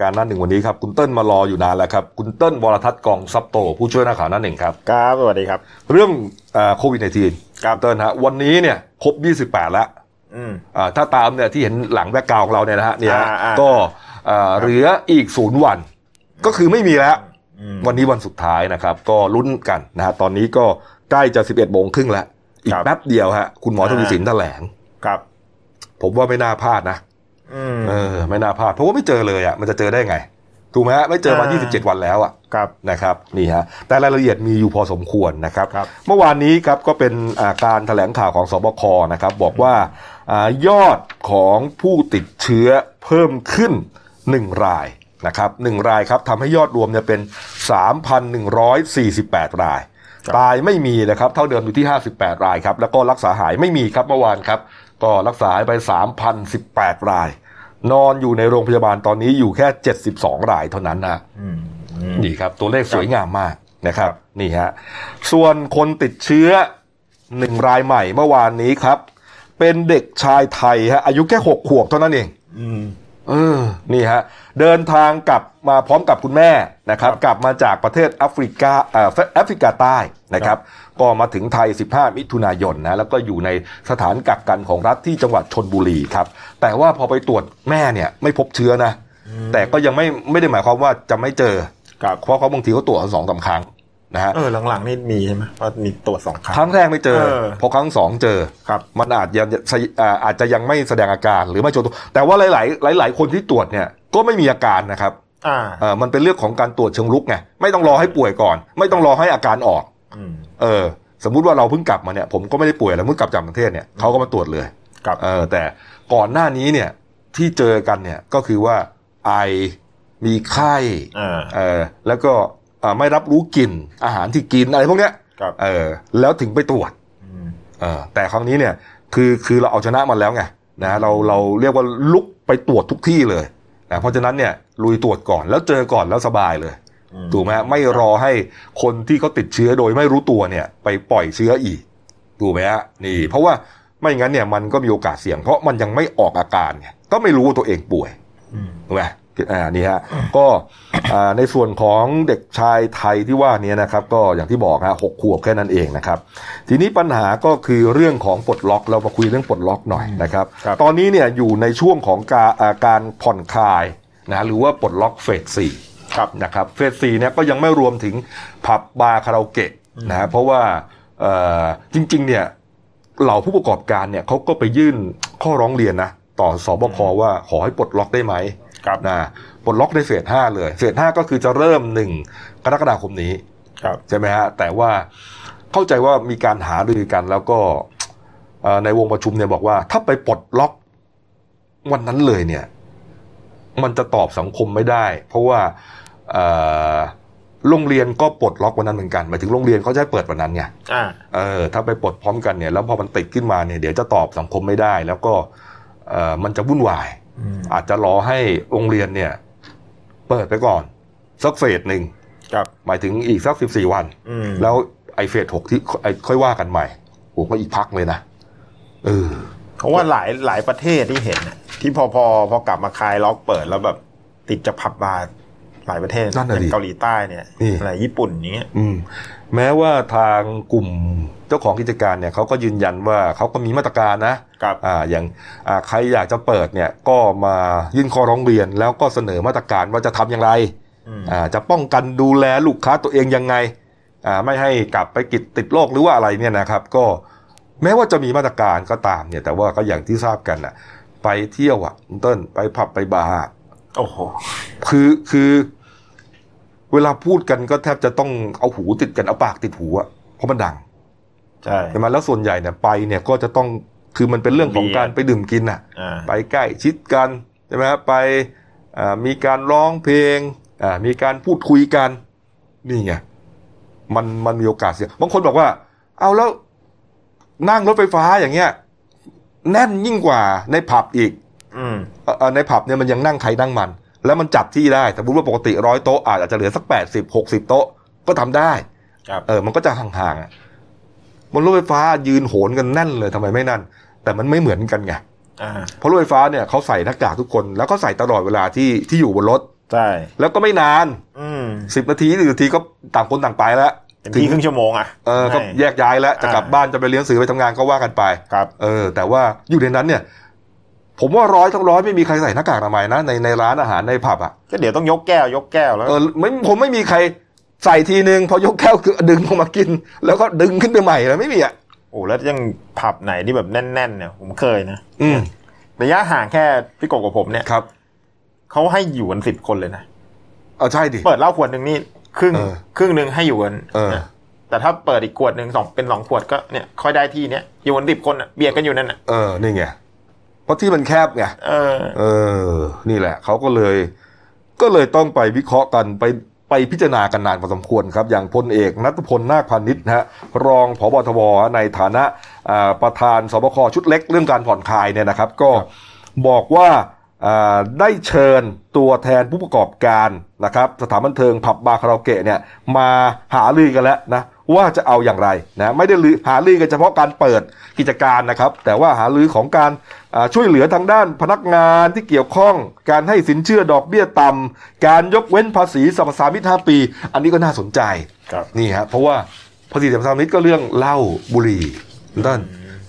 การหน้าหนึ่งวันนี้ครับคุณเติ้ลมารออยู่นานแล้วครับคุณเติ้ลวรทัศน์กองซับโต ผู้ช่วยนักข่าวหน้าหนึ่งครับครับสวัสดีครับ เรื่องโควิดในทีนครับเติ้ลฮะวันนี้เนี่ยครบ 28 แล้วอืมอ่าถ้าตามเนี่ยที่เห็นหลังแบ็กกราวของเราเนี่ยนะฮะเนี่ยฮะอ่าอ่าก็อ่าเหลืออีกศูนย์วัน ก็คือไม่มีแล้วอืมวันนี้วันสุดท้ายนะครับ ก็ลุ้นกันนะฮะตอนนี้ก็ใกล้จะ 11โมงครึ่งแล้วอีคกรับแป๊บเดียวฮะคุณหมอทวีสินแถลงครับ ผมว่าไม่น่าพลาดนะอืม เออ ไม่น่าพลาดเพราะว่าไม่เจอเลยอะมันจะเจอได้ไงถูกไหมฮะไม่เจอมาอ่า27 วันแล้วอะครับนะครับนี่ฮะแต่รายละเอียดมีอยู่พอสมควรนะครับครับเมื่อวานนี้ครับก็เป็นอ่าการแถลงข่าวของสบคนะครับ บอกว่าอายอดของผู้ติดเชื้อเพิ่มขึ้น 1 รายนะครับหนึ่งรายครับทำให้ยอดรวมเนี่ยเป็น 3,148 ราย ตายไม่มีนะครับ เท่าเดิมอยู่ที่ 58 รายครับ แล้วก็รักษาหายไม่มีครับเมื่อวานครับ ก็รักษาหายไป 3,018 ราย นอนอยู่ในโรงพยาบาลตอนนี้อยู่แค่ 72 รายเท่านั้นนะอืมอืมนี่ครับ ตัวเลขสวยงามมากนะครับ นี่ฮะ ส่วนคนติดเชื้อหนึ่งรายใหม่เมื่อวานนี้ครับ เป็นเด็กชายไทยฮะอายุแค่หกขวบเท่านั้นเองอืม เออนี่ฮะเดินทางกลับมาพร้อมกับคุณแม่นะครับ กลับมาจากประเทศแอฟริกาเอ่อแอฟริกาใต้นะครับก็มาถึงไทย 15 มิถุนายนนะแล้วก็อยู่ในสถานกักกันของรัฐที่จังหวัดชนบุรีครับ แต่ว่าพอไปตรวจแม่เนี่ยไม่พบเชื้อนะ แต่ก็ยังไม่ไม่ได้หมายความว่าจะไม่เจอครับเพราะเขาบางทีเขาตรวจสองสามครั้ง นะฮะเออหลังๆนี่มีใช่ไหมว่ามีตรวจสองครั้งครั้งแรกไม่เจอเออพอครั้งสองเจอครับมันอาจจะอ่าอาจจะยังไม่แสดงอาการหรือไม่โชว์ตัวแต่ว่าหลาย ๆ หลาย ๆ คนที่ตรวจเนี่ยก็ไม่มีอาการนะครับอ่าเออมันเป็นเรื่องของการตรวจเชิงลุกไงไม่ต้องรอให้ป่วยก่อน ไม่ต้องรอให้อาการออกอืมเออ สมมุติว่าเราเพิ่งกลับมาเนี่ยผมก็ไม่ได้ป่วยแล้วเพิ่งกลับจากประเทศเนี่ยเขาก็มาตรวจเลยครับเออแต่ก่อนหน้านี้เนี่ยที่เจอกันเนี่ยก็คือว่าไอมีไข้อ่าเออแล้วก็อ่า ไม่รับรู้กลิ่นอาหารที่กินอะไรพวกเนี้ยครับเออแล้วถึงไปตรวจอืมเออแต่ครั้งนี้เนี่ยคือคือเราเอาชนะมันแล้วไงนะเราเราเรียกว่าลุกไปตรวจทุกที่เลยนะเพราะฉะนั้นเนี่ยลุยตรวจก่อนแล้วเจอก่อนแล้วสบายเลยอืมถูกไหมฮะไม่รอให้คนที่เขาติดเชื้อโดยไม่รู้ตัวเนี่ย ไปปล่อยเชื้ออีกถูกไหมฮะนี่ เพราะว่าไม่งั้นเนี่ยมันก็มีโอกาสเสี่ยง เพราะมันยังไม่ออกอาการไงก็ไม่รู้ว่าตัวเองป่วยอืมถูกไหม อ่านี่ฮะก็อ่าในส่วนของเด็กชายไทยที่ว่านี้นะครับ ก็อย่างที่บอกฮะหกขวบแค่นั้นเองนะครับ ทีนี้ปัญหาก็คือเรื่องของปลดล็อกเรามาคุยเรื่องปลดล็อกหน่อยนะครับครับตอนนี้เนี่ยอยู่ในช่วงของการอ่าการผ่อนคลายนะหรือว่าปลดล็อกเฟสสี่ครับนะครับเฟสสี่เนี่ยก็ยังไม่รวมถึงผับบาร์คาราโอเกะนะฮะเพราะว่าเอ่อจริง ๆ เนี่ยเหล่าผู้ประกอบการเนี่ยเขาก็ไปยื่นข้อร้องเรียนนะต่อสบคว่าขอให้ปลดล็อกได้ไหม ครับนะปลดล็อกในเฟสห้าเลยเฟสห้าก็คือจะเริ่มหนึ่งกรกฎาคมนี้ครับใช่ไหมฮะแต่ว่าเข้าใจว่ามีการหารือกันแล้วก็เอ่อในวงประชุมเนี่ยบอกว่า ถ้าไปปลดล็อกวันนั้นเลยเนี่ย มันจะตอบสังคมไม่ได้ เพราะว่าเอ่อโรงเรียนก็ปลดล็อกวันนั้นเหมือนกันหมายถึงโรงเรียนเขาจะให้เปิดวันนั้นไงอ่าเออ ถ้าไปปลดพร้อมกันเนี่ย แล้วพอมันติดขึ้นมาเนี่ยเดี๋ยวจะตอบสังคมไม่ได้ แล้วก็เอ่อมันจะวุ่นวาย อืมอาจจะรอให้โรงเรียนเนี่ย เปิดไปก่อนสักเฟสหนึ่งครับหมายถึงอีกสักสิบสี่วันอืมแล้วไอเฟสหกที่ไอค่อยว่ากันใหม่ผมก็อีกพักเลยนะเออเพราะว่าหลายหลายประเทศที่เห็นน่ะที่พอพอพอกลับมาคลายล็อกเปิดแล้วแบบติดจะผับบาร์หลายประเทศนั่นน่ะอย่าดิงเกาหลีใต้เนี่ยนี่อะไรญี่ปุ่นอย่างเงี้ยอืม แม้ว่าทางกลุ่มเจ้าของกิจการเนี่ยเขาก็ยืนยันว่าเขาก็มีมาตรการนะครับอ่าอย่างอ่าใครอยากจะเปิดเนี่ยก็มายื่นข้อร้องเรียน แล้วก็เสนอมาตรการว่าจะทำอย่างไรอืมอ่าจะป้องกันดูแลลูกค้าตัวเองยังไงอ่าไม่ให้กลับไปกิดติดโรคหรือว่าอะไรเนี่ยนะครับ ก็แม้ว่าจะมีมาตรการก็ตามเนี่ย แต่ว่าก็อย่างที่ทราบกันอะ ไปเที่ยวอะคุณเต้นไปผับไปบาร์โอ้โหคือคือ เวลาพูดกันก็แทบจะต้องเอาหูติดกันเอาปากติดหูอะเพราะมันดังใช่ใช่ไหมแล้วส่วนใหญ่เนี่ยไปเนี่ยก็จะต้องคือมันเป็นเรื่องของการไปดื่มกินอะอ่าไปใกล้ชิดกันใช่ไหมครับไปอ่ามีการร้องเพลงอ่ามีการพูดคุยกัน นี่ไงมันมันมีโอกาสเสี่ยงบางคนบอกว่า เอาแล้วนั่งรถไฟฟ้าอย่างเงี้ย แน่นยิ่งกว่าในผับอีกอืมเอ่อเอ่อในผับเนี่ยมันยังนั่งใครนั่งมัน แล้วมันจัดที่ได้แต่บุว่าปกติร้อยโต๊ะอาจจะเหลือสักแปดสิบหกสิบโต๊ะก็ทำได้ครับเออ มันก็จะห่างๆอะบนรถไฟฟ้ายืนโหนกันแน่นเลยทำไมไม่นั่น แต่มันไม่เหมือนกันไงอ่าเพราะรถไฟฟ้าเนี่ยเขาใส่หน้ากากทุกคน แล้วก็ใส่ตลอดเวลาที่ที่อยู่บนรถใช่แล้วก็ไม่นานอืมสิบนาทีหรือนาทีก็ต่างคนต่างไปแล้วเต็มที่ครึ่งชั่วโมงอะเออก็แยกย้ายแล้วจะกลับอ่าบ้านจะไปเลี้ยงสื่อไปทำงานก็ว่ากันไปครับ เออ แต่ว่าอยู่ในนั้นเนี่ย ผมว่าร้อยทั้งร้อยไม่มีใครใส่หน้ากากอนามัยนะในในร้านอาหารในผับอะก็เดี๋ยวต้องยกแก้วยกแก้วแล้วเออไม่ผมไม่มีใครใส่ทีนึงพอยกแก้วคือดึงออกมากิน แล้วก็ดึงขึ้นไปใหม่เลยไม่มีอะโอ้แล้วยังผับไหนที่แบบแน่น ๆ เนี่ย ผมเคยนะอืมระยะห่างแค่พี่กบกับผมเนี่ยครับเขาให้อยู่กันสิบคนเลยนะเออใช่ดิเปิดเหล้าขวดหนึ่งนี่ครึ่งเออครึ่งหนึ่งให้อยู่กันเออนะแต่ถ้าเปิดอีกขวดหนึ่งสองเป็นสองขวดก็เนี่ยค่อยได้ที่เนี่ยอยู่กันสิบคนอะเบียดกันอยู่นั่นอะเออนี่ไง เพราะที่มันแคบไงเออเออ นี่แหละเขาก็เลย ก็เลยต้องไปวิเคราะห์กันไปไปพิจารณากันนานพอสมควรครับ อย่างพลเอกนัทพลนาคพาณิชย์นะฮะรองผบทบในฐานะอ่าประธานสบคชุดเล็กเรื่องการผ่อนคลายเนี่ยนะครับ ก็บอกว่าอ่าได้เชิญตัวแทนผู้ประกอบการนะครับ สถานบันเทิงผับบาร์คาราโอเกะเนี่ย มาหารือกันแล้วนะ ว่าจะเอาอย่างไรนะไม่ได้ลือหารือกันเฉพาะการเปิดกิจการนะครับ แต่ว่าหารือของการอ่าช่วยเหลือทางด้านพนักงานที่เกี่ยวข้อง การให้สินเชื่อดอกเบี้ยต่ำการยกเว้นภาษีสรรพสามิตห้าปี อันนี้ก็น่าสนใจครับนี่ฮะเพราะว่าภาษีสรรพสามิตก็เรื่องเหล้าบุหรี่เป็นต้น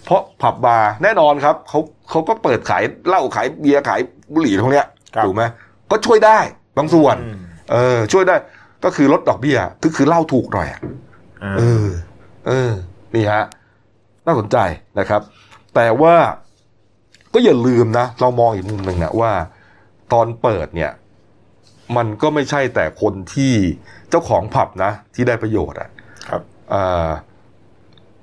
เพราะผับบาร์แน่นอนครับเขาเขาก็เปิดขายเหล้าขายเบียร์ขายบุหรี่พวกเนี้ยครับถูกไหมก็ช่วยได้บางส่วนอืมเออช่วยได้ก็คือลดดอกเบี้ยคือคือเหล้าถูกหน่อยอะอ่า เออ เออ นี่ฮะ น่าสนใจนะครับ แต่ว่าก็อย่าลืมนะ เรามองอีกมุมหนึ่งนะว่า ตอนเปิดเนี่ย มันก็ไม่ใช่แต่คนที่เจ้าของผับนะ ที่ได้ประโยชน์อะครับอ่า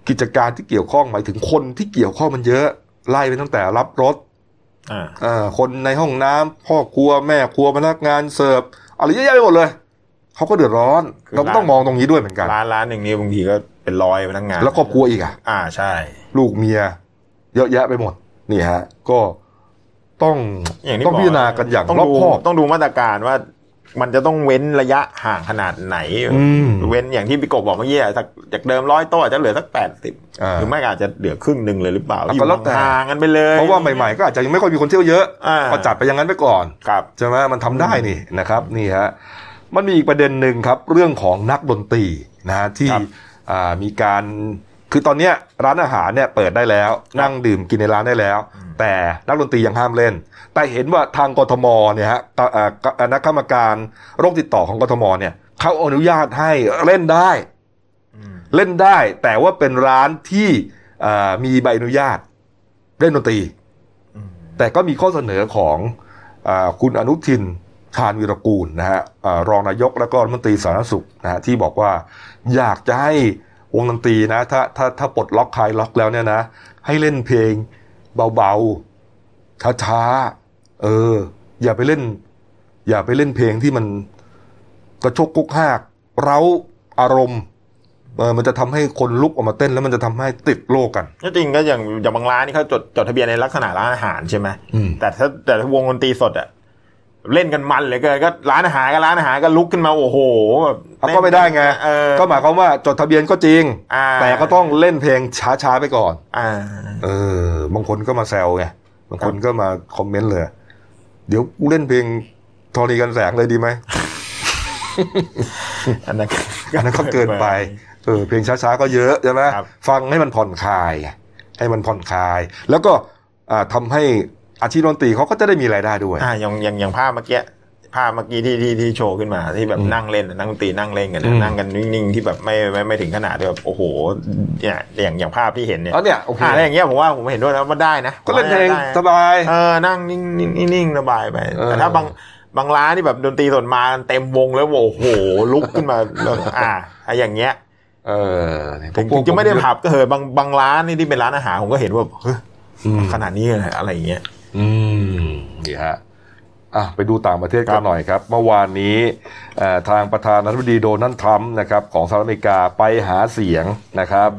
กิจการที่เกี่ยวข้องหมายถึงคนที่เกี่ยวข้องมันเยอะ ไล่ไปตั้งแต่รับรถอ่าอ่าคนในห้องน้ำพ่อครัวแม่ครัวพนักงานเสิร์ฟอะไรเยอะแยะไปหมดเลย เขาก็เดือดร้อนคือเราก็ต้องมองตรงนี้ด้วยเหมือนกันร้านร้านหนึ่งนี่บางทีก็เป็นร้อยพนักงาน แล้วครอบครัวอีกอะ อ่าใช่ ลูกเมีย เยอะแยะไปหมด นี่ฮะ ก็ต้องอย่างที่ต้องบพิจารณากันอย่างต้องรอบดูคอบต้องดูมาตรการว่ามันจะต้องเว้นระยะห่างขนาดไหนอืมเว้นอย่างที่พี่กบบอกเมื่อกี้อะจากจากเดิมร้อยโต๊ะอาจจะเหลือสักแปดสิบอ่าหรือไม่ก็อาจจะเหลือครึ่งหนึ่งเลยหรือเปล่าแล้วอก็ยู่แล้วแต่ห่างๆกันไปเลยเพราะว่าใหม่ๆ ก็อาจจะยังไม่ค่อยมีคนเที่ยวเยอะอ่าก็จัดไปอย่างนั้นไปก่อนครับใช่ไหมมันทำได้นี่นะครับ นี่ฮะ มันมีอีกประเด็นหนึ่งครับ เรื่องของนักดนตรีนะฮะที่ครับอ่ามีการคือตอนเนี้ยร้านอาหารเนี่ยเปิดได้แล้ว นั่งดื่มกินในร้านได้แล้ว แต่นักดนตรียังห้ามเล่น แต่เห็นว่าทางกทมเนี่ยฮะตอ่าคณะกรรมการโรคติดต่อของกทมเนี่ยเขาอนุญาตให้เล่นได้เล่นได้ แต่ว่าเป็นร้านที่อ่ามีใบอนุญาตเล่นดนตรีแต่ก็มีข้อเสนอของอาคุณอนุทิน ชาญวีรกูลนะฮะอ่ารองนายกและก็รัฐมนตรีสาธารณสุขนะฮะที่บอกว่าอยากจะให้วงดนตรีนะถ้าถ้าถ้าปลดล็อกคลายล็อกแล้วเนี่ยนะ ให้เล่นเพลงเบาๆช้าๆเออ อย่าไปเล่น อย่าไปเล่นเพลงที่มันกระชกกุกหากเร้าอารมณ์เออมันจะทำให้คนลุกออกมาเต้นแล้วมันจะทำให้ติดโรคกันก็จริงก็อย่างอย่างบางร้านนี่เขาจดจดทะเบียนในลักษณะร้านอาหารใช่ไหมอืมแต่ถ้าแต่ถ้าวงดนตรีสดอะ เล่นกันมันเหลยเกินก็ร้านอาหารก็ร้านอาหารก็ลุกขึ้นมาโอ้โหแบบเอาก็ไม่ได้ไงเออก็หมายความว่าจดทะเบียนก็จริงอ่าแต่ก็ต้องเล่นเพลงช้าๆไปก่อนอ่าเออบางคนก็มาแซวไงบางคนก็มาคอมเมนต์เลย เดี๋ยวกูเล่นเพลงทอนีกันแสงเลยดีไหมอันนั้นอันนั้นก็เกินไปเออเพลงช้าๆก็เยอะใช่ไหมครับฟังให้มันผ่อนคลายไงให้มันผ่อนคลาย แล้วก็อ่าทำให้ อาชีพดนตรีเขาก็จะได้มีรายได้ด้วยอ่าอย่างอย่างอย่างภาพเมื่อกี้ภาพเมื่อกี้ที่ที่ที่โชว์ขึ้นมาที่แบบอืมนั่งเล่นนั่งดนตรีนั่งเล่นกันอืนะมนั่งกันนิ่งๆที่แบบไม่ไม่ไม่ถึงขนาดที่แบบโอ้โหเนี่ยอย่างอย่างภาพที่เห็นเนี่ยอ๋อเนี่ยโอเคอ่าแล้วอย่างเงี้ยผมว่าผมเห็นด้วยแล้วว่าได้นะก็เล่นเพลงได้สบายเออนั่งนิ่งนิ่งนิ่งสบายไปเออแต่ถ้าบางบางร้านที่แบบดนตรีสดมาเต็มวงแล้วโอ้โหลุกขึ้นมาแล้วอ่าอะอย่างเงี้ยเออเนี่ยถึงพวกถึงจะไม่ได้ผผับก็เหอะบางบางร้านนี่ที่เป็นร้านอาหารผมก็เห็นว่าเฮ้ยอืมขนาดนี้เลยอะไรอย่างเงี้ย อืมนี่ฮะอะไปดูต่างประเทศครักันบหน่อยครับ เมื่อวานนี้เอ่อทางประธานาธิบดีโดนัลด์ทรัมป์นะครับของสหรัฐอเมริกาไปหาเสียงนะครับ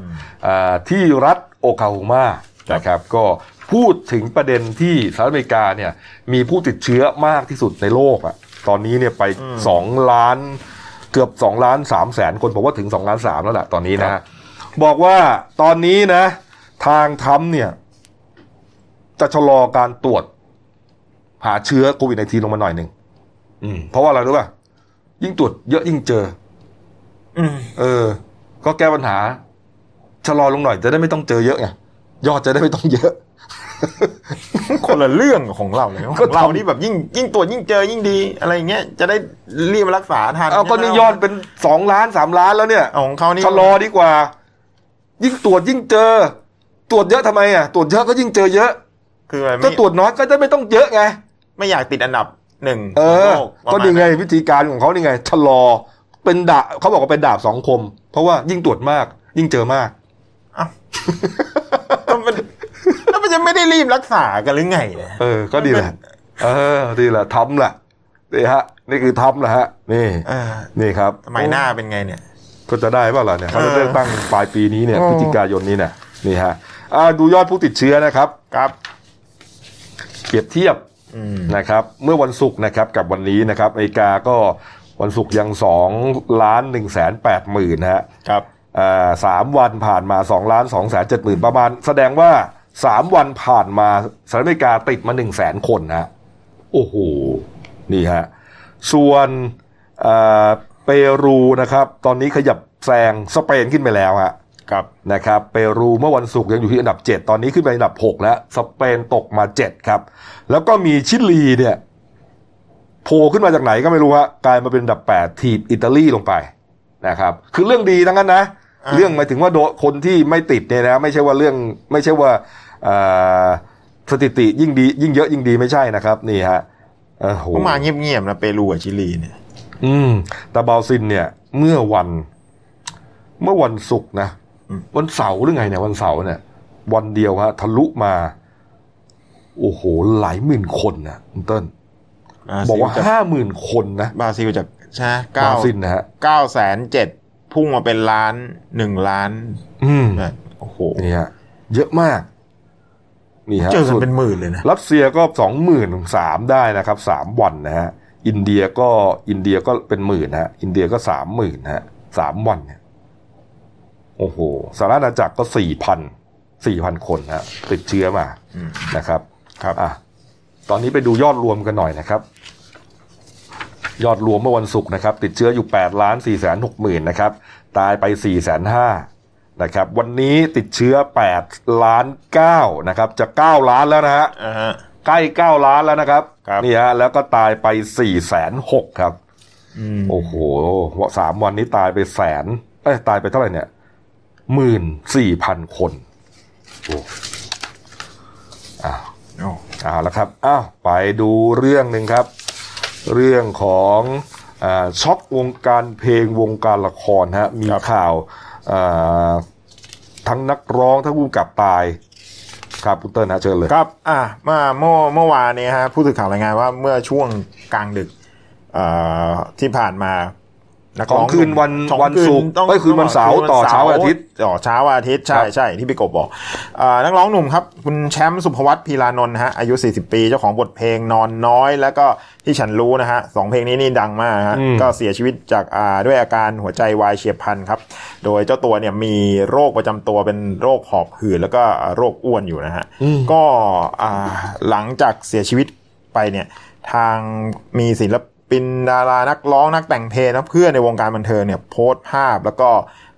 อ่าที่รัฐโอคลาโฮมานะครับก็พูดถึงประเด็นที่สหรัฐอเมริกาเนี่ยมีผู้ติดเชื้อมากที่สุดในโลกอะตอนนี้เนี่ยไปสองล้านเกือบสองล้านสามแสนคนผมว่าถึงสองล้านสามแล้วแหละตอนนี้นะฮะบอกว่าตอนนี้นะ ทางทรัมป์เนี่ย จะชะลอการตรวจ หาเชื้อโควิด -19 ลงมาหน่อยหนึ่งอืมเพราะว่าอะไรรู้ป่ะ ยิ่งตรวจเยอะยิ่งเจออืมเออ ก็แก้ปัญหาชะลอลงหน่อยจะได้ไม่ต้องเจอเยอะไงยอดจะได้ไม่ต้องเยอะ คนละเรื่องของเราเลยก็ของเราทำนี่แบบยิ่งยิ่งตรวจยิ่งเจอยิ่งดี อะไรอย่างเงี้ยจะได้รีบมารักษาทันเอาก็นี่ยอดเป็นสองล้านสามล้านแล้วเนี่ยเอาของเขานี่ชะลอดีกว่า ยิ่งตรวจยิ่งเจอ ตรวจเยอะทำไมอะตรวจเยอะก็ยิ่งเจอเยอะ คืออะไรก็ไม่ตรวจน้อยก็จะไม่ต้องเยอะไง ไม่อยากติดอันดับหนึ่งเออของโลประก็มาณดีไงนั้นวิธีการของเขานี่ไงชะลอ เป็นดาบเขาบอกว่าเป็นดาบสองคม เพราะว่ายิ่งตรวจมาก ยิ่งเจอมากแล้วมันแล้วมันจะไม่ได้รีบรักษากันหรือไงเนี่ยเออ ก็ดีแหละเออ ดีแหละทำแหละนี่ฮะ นี่คือทำแหละฮะ นี่เออนี่ครับสมัยหน้าเป็นไงเนี่ย ก็จะได้เปล่าล่ะเนี่ยเขาจะเออเลือกตั้งปลายปีนี้เนี่ยโอ้พฤศจิกายนนี้เนี่ยนี่ฮะอ่าดูยอดผู้ติดเชื้อนะครับ ครับ เปรียบเทียบอืมนะครับ เมื่อวันศุกร์นะครับกับวันนี้นะครับอเมริกาก็วันศุกร์ยังสองล้านหนึ่งแสนแปดหมื่นฮะครับอ่าสามวันผ่านมาสองล้านสองแสนเจ็ดหมื่นประมาณ แสดงว่าสามวันผ่านมาสหรัฐอเมริกาติดมาหนึ่งแสนคนนะโอ้โห นี่ฮะ ส่วนอ่าเปรูนะครับ ตอนนี้ขยับแซงสเปนขึ้นไปแล้วฮะ ครับนะครับเปรูเมื่อวันศุกร์ยังอยู่ที่อันดับ 7 ตอนนี้ขึ้นไปอันดับ 6 แล้วสเปนตกมา 7 ครับ แล้วก็มีชิลีเนี่ยโผล่ขึ้นมาจากไหนก็ไม่รู้ฮะกลายมาเป็นอันดับ 8 ทีมอิตาลีลงไปนะครับ คือเรื่องดีทั้งนั้นนะอ่าเรื่องหมายถึงว่าโดคนที่ไม่ติดเนี่ยนะ ไม่ใช่ว่าเรื่องไม่ใช่ว่าอ่าสถิติยิ่งดี ยิ่งเยอะยิ่งดีไม่ใช่นะครับนี่ฮะโอ้โหก็มาเงียบๆนะเปรูกับชิลีเนี่ย อืมแต่บราซิลเนี่ย เมื่อวัน เมื่อวันศุกร์นะอืม วันเสาร์หรือไงเนี่ยวันเสาร์เนี่ย วันเดียวฮะทะลุมา โอ้โห หลายหมื่นคนนะคุณเติ้ลบอกว่าจากห้าหมื่นคนนะบราซิลจากใช่ไหมบเก้าราซิลนะฮะเก้าแสนเจ็ดพุ่งมาเป็นล้านหนึ่งล้าน อืมนะโอ้โหนี่ฮะเยอะมาก นี่ฮะเจอกันส่วนเป็นหมื่นเลยนะรัสเซียก็สองหมื่นสามได้นะครับสามวันนะฮะอินเดียก็อินเดียก็เป็นหมื่นฮะ อินเดียก็สามหมื่นฮะสามวันเนี่ย โอ้โหสหรัฐอาณาจักรก็สี่พันสี่พันคนฮะติดเชื้อมาอืมนะครับ ครับอะตอนนี้ไปดูยอดรวมกันหน่อยนะครับ ยอดรวมเมื่อวันศุกร์นะครับ ติดเชื้ออยู่8ล้าน4แสน6หมื่นนะครับ ตายไป4แสน5นะครับ วันนี้ติดเชื้อ8ล้าน9นะครับ จะ 9 ล้านแล้วนะฮะอ่าฮะใกล้ 9 ล้านแล้วนะครับครับนี่ฮะแล้วก็ตายไป4แสน6ครับอืมโอ้โหสามวันนี้ตายไปแสนเอ้ยตายไปเท่าไหร่เนี่ย หมื่นสี่พันคนโอ้อ้าวโอ้เอาละครับอ้าวไปดูเรื่องหนึ่งครับ เรื่องของอาช็อกวงการเพลงวงการละครฮะมีข่าวอ่าทั้งนักร้องทั้งผู้กำกับตายครับคุณเติ้ลนะเชิญเลยครับอะเมื่อเมื่อเมื่อวานนี้ฮะผู้สื่อข่าวรายงานว่าเมื่อช่วงกลางดึกเอ่อที่ผ่านมา นักร้ของคืนวันสองวันศุกร์ต้องเอ้ยคืนวันเสาร์คืนต่อเช้าวันอาทิตย์ต่อเช้าวันอาทิตย์ใช่ครับใช่ที่พี่กบบอกอ่านักร้องหนุ่มครับ คุณแชมป์สุภวัตพีลานนท์ฮะอายุ 40 ปีเจ้าของบทเพลงนอนน้อย แล้วก็ที่ฉันรู้นะฮะสองเพลงนี้นี่ดังมากฮะอืมก็เสียชีวิตจากอ่าด้วยอาการหัวใจวายเฉียบพลันครับ โดยเจ้าตัวเนี่ยมีโรคประจำตัวเป็นโรคหอบหืดแล้วก็โรคอ้วนอยู่นะฮะอืมก็อ่าหลังจากเสียชีวิตไปเนี่ยทางมีศิลปิ นดารานักร้องนักแต่งเพลงนะเพื่อนในวงการบันเทิงเนี่ยโพสต์ภาพแล้วก็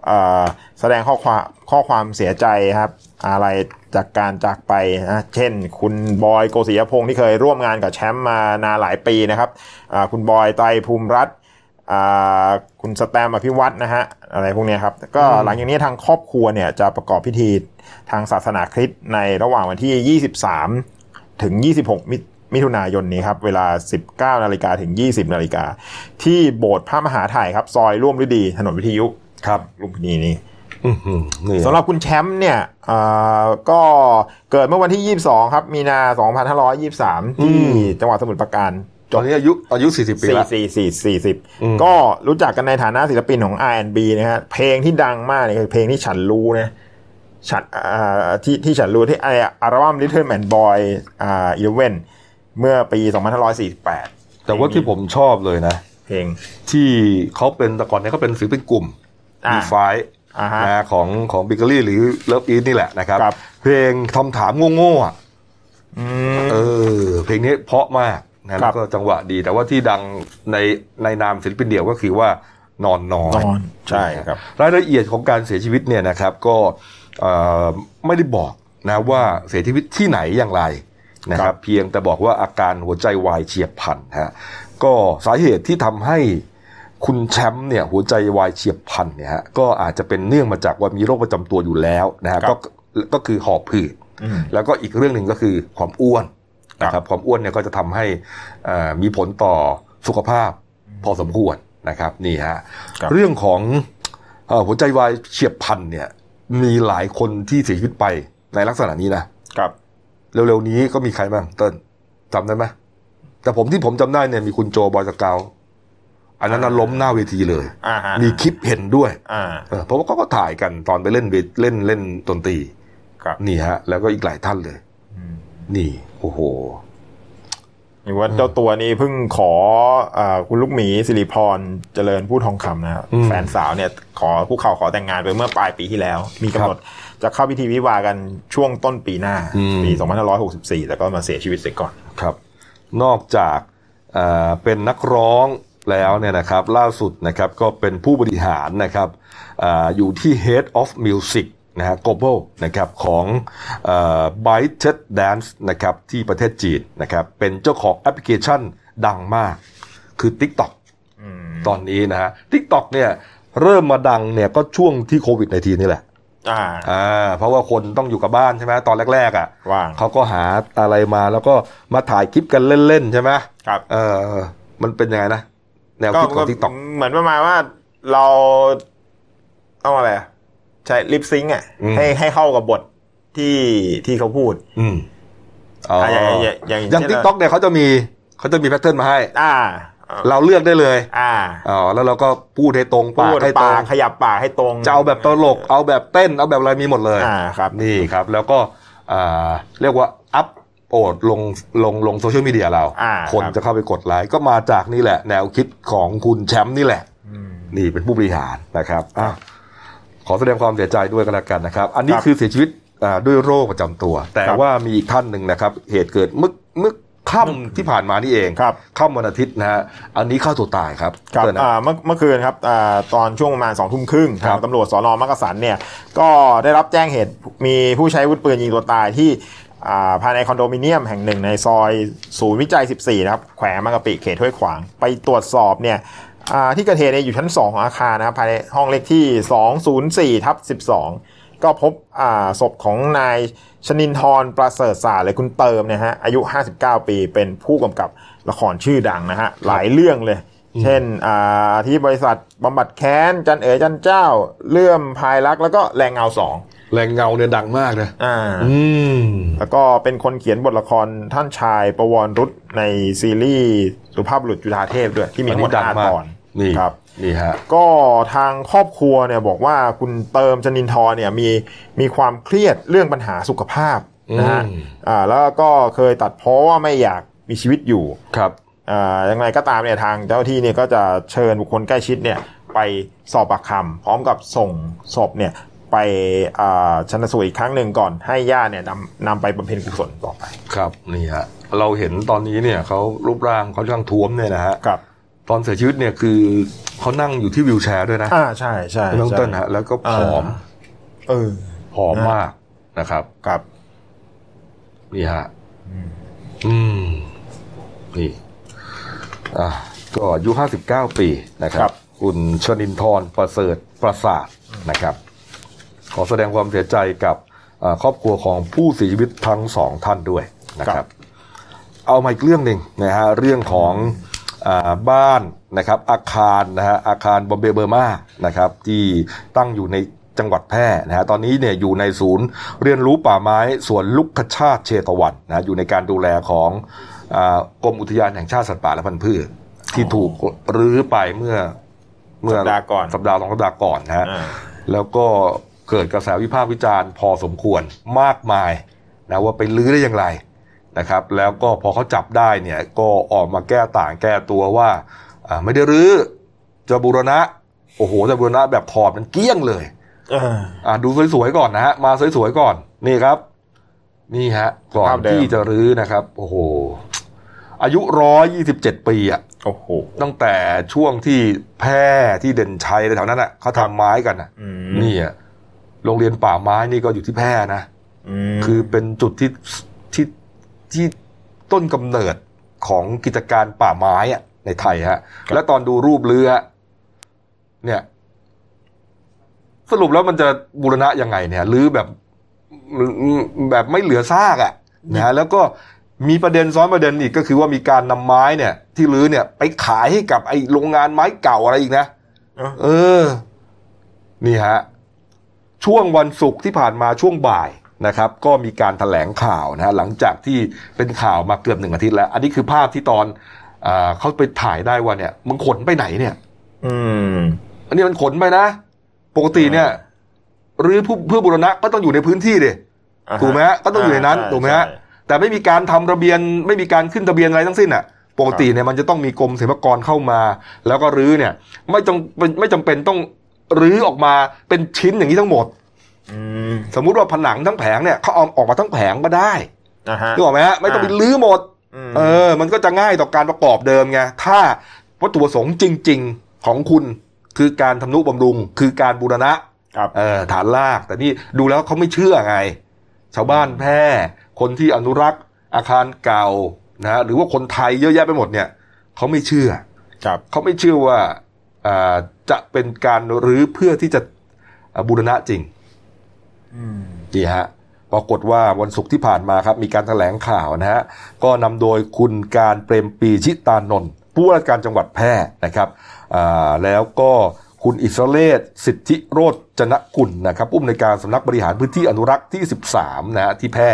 อ่าแสดงข้อความข้อความเสียใจครับอะไรจากการจากไปนะเช่น คุณบอยโกศิยพงศ์ที่เคยร่วมงานกับแชมป์มานานหลายปีนะครับอ่าคุณบอยไตรภูมิรัตน์อ่าคุณสแตมอภิวัตนะฮะอะไรพวกเนี้ยครับก็หลังจากนี้ทางครอบครัวเนี่ยจะประกอบพิธีทางศาสนาคริสต์ในระหว่างวันที่ 23 ถึง 26 มิมิถุนายนนี้ครับ เวลา 19 นาฬิกาถึง 20 นาฬิกา ที่โบสถ์พระมหาไถ่ายครับ ซอยร่วมฤดี ถนนวิทยุครับลุมพินีนี่อื้อหือนี่สำหรับคุณแชมป์เนี่ยเอ่อก็เกิดเมื่อวันที่ 22 ครับ มีนา 2523 ที่จังหวัดสมุทรปราการตอนนี้อายุอายุสี่สิบปีสี่แล้วสี่สี่สี่สิบอืมก็รู้จักกันในฐานะศิลปินของ R&B นะฮะเพลงที่ดังมากเนี่ยคือเพลงที่ฉันรู้นะฉันอ่าที่ที่ฉันรู้ที่ไออัลบั้ม Little Man Boy อ่าอีเวน เมื่อปี 2548 แต่ว่าที่ผมชอบเลยนะ เพลงที่เขาเป็นแต่ก่อนเนี่ยเขาเป็นศิลปินกลุ่มอ่ามีไฟอ่าฮะนะของของบิเกอรี่หรือ Love Is นี่แหละนะครับครับเพลงคำถามโง่ๆอะอืมเออ เพลงนี้เพราะมากนะแล้วก็จังหวะดี แต่ว่าที่ดังในในนามศิลปินเดี่ยวก็คือว่านอนน้อยนอนใช่ครับ รายละเอียดของการเสียชีวิตเนี่ยนะครับ ก็ไม่ได้บอกนะว่าเสียชีวิตที่ไหนอย่างไร นะครับเพียงแต่บอกว่าอาการหัวใจวายเฉียบพลันฮะก็สาเหตุที่ทำให้คุณแชมป์เนี่ยหัวใจวายเฉียบพลันเนี่ยฮะก็อาจจะเป็นเนื่องมาจากว่ามีโรคประจำตัวอยู่แล้วนะฮะก็ก็คือหอบผืดแล้วก็อีกเรื่องหนึ่งก็คือความอ้วนนะครับความอ้วนเนี่ยก็จะทำให้มีผลต่อสุขภาพพอสมควรนะครับนี่ฮะเรื่องของหัวใจวายเฉียบพลันเนี่ยมีหลายคนที่เสียชีวิตไปในลักษณะนี้นะครับ เร็วๆนี้ก็มีใครบ้างเติ้ลจำได้ไหมแต่ผมที่ผมจำได้เนี่ยมีคุณโจบอยสเกาอันนั้นล้มหน้าเวทีเลยมีคลิปเห็นด้วยเพราะว่าเขาก็ถ่ายกันตอนไปเล่นเล่นเล่นดนตรีนี่ฮะ แล้วก็อีกหลายท่านเลยนี่โอ้โหอย่างว่าเจ้าตัวนี้เพิ่งขออคุณลูกหมีสิริพรเจริญผู้ทองคำนะแฟนสาวเนี่ย ขอผู้เขาขอแต่งงานไปเมื่อปลายปีที่แล้ว มีกำหนด จะเข้าพิธีวิวากันช่วงต้นปีหน้าปี2564 แต่ก็มาเสียชีวิตเสียก่อนครับ นอกจากเป็นนักร้องแล้วเนี่ยนะครับล่าสุดนะครับก็เป็นผู้บริหารนะครับออยู่ที่ Head of Music นะฮะ global นะครับของ Byte Dance นะครับที่ประเทศจีนนะครับเป็นเจ้าของแอปพลิเคชันดังมาก คือ TikTok ตอนนี้นะฮะ TikTok เนี่ยเริ่มมาดังเนี่ยก็ช่วงที่โควิดในทีนี่แหละ อ่าอ่าเพราะว่าคนต้องอยู่กับบ้านใช่ไหมตอนแรกๆอะว่างเขาก็หาอะไรมาแล้วก็มาถ่ายคลิปกันเล่นๆใช่ไหมครับเออมันเป็นยังไงนะแนวคิดของทิกตอกเหมือนประมาณว่าเราต้องอะไรใช้ลิปซิงอะให้ให้เข้ากับบทที่ที่เขาพูด อืมอ๋ออย่างอย่างอย่าง TikTokเนี่ยเขาจะมีเขาจะมี pattern มาให้ อ่า เราเลือกได้เลย อ่าอ๋อแล้วเราก็พูดให้ตรงปากให้ตรงขยับปากให้ตรงจะเอาแบบตลกเอาแบบเต้นเอาแบบอะไรมีหมดเลยอ่าครับนี่ครับ แล้วก็อ่าเรียกว่าอัพโอดลงลงลงโซเชียลมีเดียเรา คนจะเข้าไปกดไลค์ก็มาจากนี่แหละ แนวคิดของคุณแชมป์นี่แหละนี่เป็นผู้บริหารนะครับอะขอแสดงความเสียใจด้วยกันแล้วกันนะครับ อันนี้คือเสียชีวิตด้วยโรคประจำตัว แต่ว่ามีอีกท่านหนึ่งนะครับ เหตุเกิดมึกมึก ค่ำที่ผ่านมานี่เองครับค่ำวันอาทิตย์นะฮะอันนี้เข้าตัวตายครับครับเมื่อเมื่อคืนครับตอนช่วงประมาณสองทุ่มครึ่งทางตำรวจสอนอมักกะสันเนี่ยก็ได้รับแจ้งเหตุมีผู้ใช้วุธปืนยิงตัวตายที่ภายในคอนโดมิเนียมแห่งหนึ่งในซอยศูนย์วิจัย 14 นะครับ แขวงมังกะปิเขตห้วยขวาง ไปตรวจสอบเนี่ยที่เกิดเหตุอยู่ชั้น 2 ของอาคารนะครับภายในห้องเลขที่ 204ทับ12 ก็พบศพของนายชนินทรประเสริฐศาสตร์เลยคุณเติมเนี่ยฮะอายุ 59 ปีเป็นผู้กำกับละครชื่อดังนะฮะหลายเรื่องเลย เช่นที่บริษัทบำบัดแค้น จันเอ๋จันเจ้า เลื่อมพายรัก แล้วก็แรงเงาสองแรงเงาเนี่ยดังมากนะอ่าอืมแล้วก็เป็นคนเขียนบทละครท่านชายประวรรุษในซีรีส์สุภาพบุรุษจุฬาเทพด้วย ที่มีทั้งหมดห้าตอนนี่ครับ นี่ฮะก็ทางครอบครัวเนี่ยบอกว่าคุณเติมชนินทร์เนี่ยมีมีความเครียดเรื่องปัญหาสุขภาพนะฮะอ่าแล้วก็เคยตัดเพราะว่าไม่อยากมีชีวิตอยู่ครับอ่ายังไงก็ตามเนี่ยทางเจ้าที่เนี่ยก็จะเชิญบุคคลใกล้ชิดเนี่ยไปสอบปากคำพร้อมกับส่งศพเนี่ยไปชันสูตรอีกครั้งหนึ่งก่อนให้ญาติเนี่ยนำนำไปบำเพ็ญกุศลต่อไป ครับนี่ฮะเราเห็นตอนนี้เนี่ยเขารูปร่างเขาช่างท้วมเนี่ยนะฮะครับ ตอนเสียชีวิตเนี่ยคือเขานั่งอยู่ที่วิวแชร์ด้วยนะอ่าใช่ใช่น้องต้นฮะแล้วก็ผอม เออผอมมากนะครับครับนี่ฮะอืมนี่อ่าก็อายุห้าสิบเก้าปีนะครับ คุณชนินทร์ประเสริฐประสาทนะครับ ขอแสดงความเสียใจกับครอบครัวของผู้เสียชีวิตทั้งสองท่านด้วยนะครับ เอามาอีกเรื่องหนึ่งนะฮะเรื่องของอ บ้านนะครับอาคารนะฮะอาคารบอมเบเบอร์มานะครับที่ตั้งอยู่ในจังหวัดแพร่นะฮะตอนนี้เนี่ยอยู่ในศูนย์เรียนรู้ป่าไม้สวนลุกขชาติเชตวันนะอยู่ในการดูแลของกรมอุทยานแห่งชาติสัตว์ป่าและพันธุ์พืชที่ถูกรื้อไปเมื่อเมื่อสัปดาห์ก่อนสัปดาห์สองสัปดาห์ก่อนนะฮะแล้วก็เกิดกระแสวิพากษ์วิจารณ์พอสมควรมากมายนะว่าไปลื้อได้อย่างไร นะครับแล้วก็พอเขาจับได้เนี่ยก็ออกมาแก้ต่างแก้ตัวว่าไม่ได้รื้อจะบูรณะ โอ้โหจะบูรณะแบบถอดมันเกี้ยงเลยอ่าดูสวยๆก่อนนะฮะมาสวยๆก่อนนี่ครับ นี่ฮะ ก่อนที่จะรื้อนะครับ โอ้โห อายุร้อยยี่สิบเจ็ดปีอะโอ้โหตั้งแต่ช่วงที่แพร่ที่เด่นชัยแถวนั้นอะเขาทำไม้กันอะอืมนี่อะโรงเรียนป่าไม้นี่ก็อยู่ที่แพร่นะมคือเป็นจุดที่ ที่ที่ต้นกำเนิดของกิจการป่าไม้อะในไทยฮะ และตอนดูรูปเรือ เนี่ย สรุปแล้วมันจะบูรณะยังไงเนี่ยหรือแบบแบบไม่เหลือซากอะ่ะนะฮะแล้วก็มีประเด็นซ้อนประเด็นอีกก็คือว่ามีการนำไม้เนี่ย ที่รื้อเนี่ย ไปขายให้กับไอ้โรงงานไม้เก่าอะไรอีกนะเออ นี่ฮะ ช่วงวันศุกร์ที่ผ่านมาช่วงบ่าย นะครับก็มีการถแถลงข่าวนะฮะหลังจากที่เป็นข่าวมาเกือบหนึ่งอาทิตย์แล้ว อันนี้คือภาพที่ตอนอาเขาไปถ่ายได้ว่าเนี่ยมึงขนไปไหนเนี่ย อืม อันนี้มันขนไปนะ ปกติเนี่ยหรือผู้เพื่อบุรณะก็ต้องอยู่ในพื้นที่ดิอ่าฮะถูกไหมฮะก็ต้องอยู่ในนั้นอ่าถูกไหมฮะใช่แต่ไม่มีการทำระเบียนไม่มีการขึ้นทะเบียนอะไรทั้งสิ้นอะปกติเนี่ยมันจะต้องมีกรมศิลปากรเข้ามา แล้วก็รื้อเนี่ย ไม่จำไม่จำเป็นต้องรื้อออกมาเป็นชิ้นอย่างนี้ทั้งหมดอืม สมมุติว่าผนังทั้งแผงเนี่ยเขาเอาออกมาทั้งแผงก็ได้นะฮะนึกออกไหมฮะไม่ต้องไปรื้อหมดอืมเออ มันก็จะง่ายต่อการประกอบเดิมไงถ้าวัตถุประสงค์จริง ๆของคุณคือการทำนุบำรุง คือการบูรณะครับเออฐานราก แต่นี่ดูแล้วเขาไม่เชื่อไง ชาวบ้านแพร่คนที่อนุรักษ์อาคารเก่านะฮะหรือว่าคนไทยเยอะแยะไปหมดเนี่ยเขาไม่เชื่อครับเขาไม่เชื่อว่าอ่าจะเป็นการรื้อเพื่อที่จะอ่าบูรณะจริง นี่ฮะปรากฏว่าวันศุกร์ที่ผ่านมาครับ มีการแถลงข่าวนะฮะก็นำโดยคุณการเปรมปีชิตานนท์ผู้ว่าการจังหวัดแพร่นะครับแล้วก็คุณอิสระเลศสิทธิโรจนกุลนะครับผู้อำนวยการสำนักบริหารพื้นที่อนุรักษ์ที่ 13นะฮะที่แพร่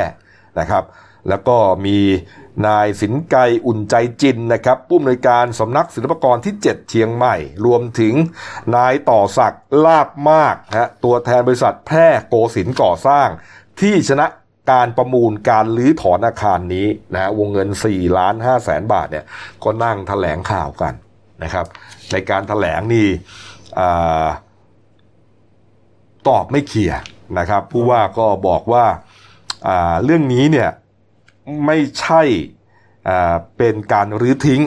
นะครับ แล้วก็มีนายสินไกอุ่นใจจินนะครับผู้อำนวยการสำนักศิลปากรที่ 7 เชียงใหม่ รวมถึงนายต่อศักดิ์ลาบมากฮะตัวแทนบริษัทแพร่โกสินก่อสร้าง ที่ชนะการประมูลการลื้อถอนอาคารนี้นะวงเงิน4ล้าน5แสนบาทเนี่ยก็นั่งแถลงข่าวกันนะครับในการแถลงนี่ตอบไม่เคลียร์นะครับผู้ว่าก็บอกว่าเรื่องนี้เนี่ย ไม่ใช่อ่าเป็นการรื้อทิ้ง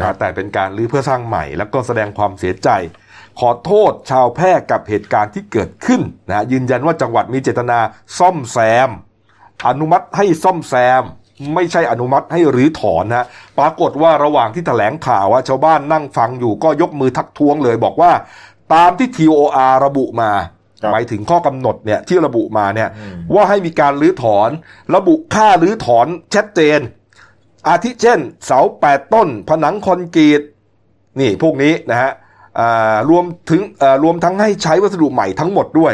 นะแต่เป็นการรื้อเพื่อสร้างใหม่ แล้วก็แสดงความเสียใจ ขอโทษชาวแพร่กับเหตุการณ์ที่เกิดขึ้นนะยืนยันว่าจังหวัดมีเจตนาซ่อมแซม อนุมัติให้ซ่อมแซม ไม่ใช่อนุมัติให้รื้อถอนนะปรากฏว่าระหว่างที่แถลงข่าวว่าชาวบ้านนั่งฟังอยู่ก็ยกมือทักท้วงเลยบอกว่า ตามที่ TOR ระบุมาครับ หมายถึงข้อกำหนดเนี่ยที่ระบุมาเนี่ยว่าให้มีการรื้อถอน ระบุค่ารื้อถอนชัดเจน อาทิเช่น เสาแปดต้น ผนังคอนกรีตนี่พวกนี้นะฮะอ่ารวมถึงอ่ารวมทั้งให้ใช้วัสดุใหม่ทั้งหมดด้วย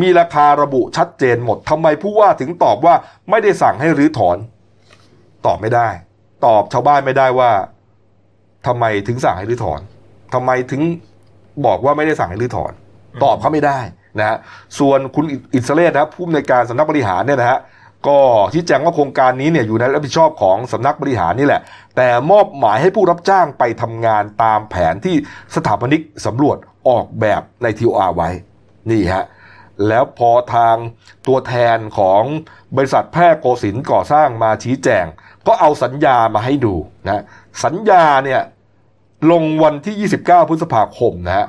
มีราคาระบุชัดเจนหมดทำไมผู้ว่าถึงตอบว่าไม่ได้สั่งให้รื้อถอน ตอบไม่ได้ ตอบชาวบ้านไม่ได้ว่าทำไมถึงสั่งให้รื้อถอนทำไมถึงบอกว่าไม่ได้สั่งให้รื้อถอน ตอบเขาไม่ได้ นะฮะส่วนคุณอิสระเลศนะครับผู้อำนวยการสำนักบริหารเนี่ยนะฮะก็ชี้แจงว่าโครงการนี้เนี่ยอยู่ในรับผิดชอบของสำนักบริหารนี่แหละ แต่มอบหมายให้ผู้รับจ้างไปทำงานตามแผนที่สถาปนิกสำรวจออกแบบในทีอาไว้ นี่ฮะ แล้วพอทางตัวแทนของบริษัทแพร่โกสินก่อสร้างมาชี้แจง ก็เอาสัญญามาให้ดูนะ สัญญาเนี่ยลงวันที่ 29 พฤษภาคมนะฮะ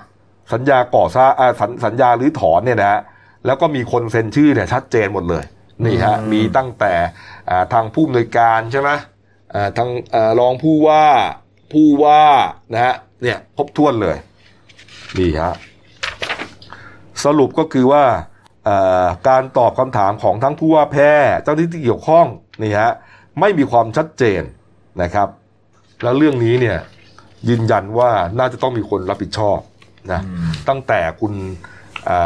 สัญญาก่อสร้างอ่าสัญสัญญาหรือถอนเนี่ยนะฮะแล้วก็มีคนเซ็นชื่อเนี่ยชัดเจนหมดเลยนี่ฮะมีตั้งแต่อ่าทางผู้อำนวยการใช่ไหมอ่าทางอ่ารองผู้ว่าผู้ว่านะฮะเนี่ยครบถ้วนเลยนี่ฮะสรุปก็คือว่าเอ่อการตอบคำถามของทั้งผู้ว่าแพร่เจ้าหน้าที่ที่เกี่ยวข้องนี่ฮะไม่มีความชัดเจนนะครับ แล้วเรื่องนี้เนี่ยยืนยันว่าน่าจะต้องมีคนรับผิดชอบ นะตั้งแต่คุณอ่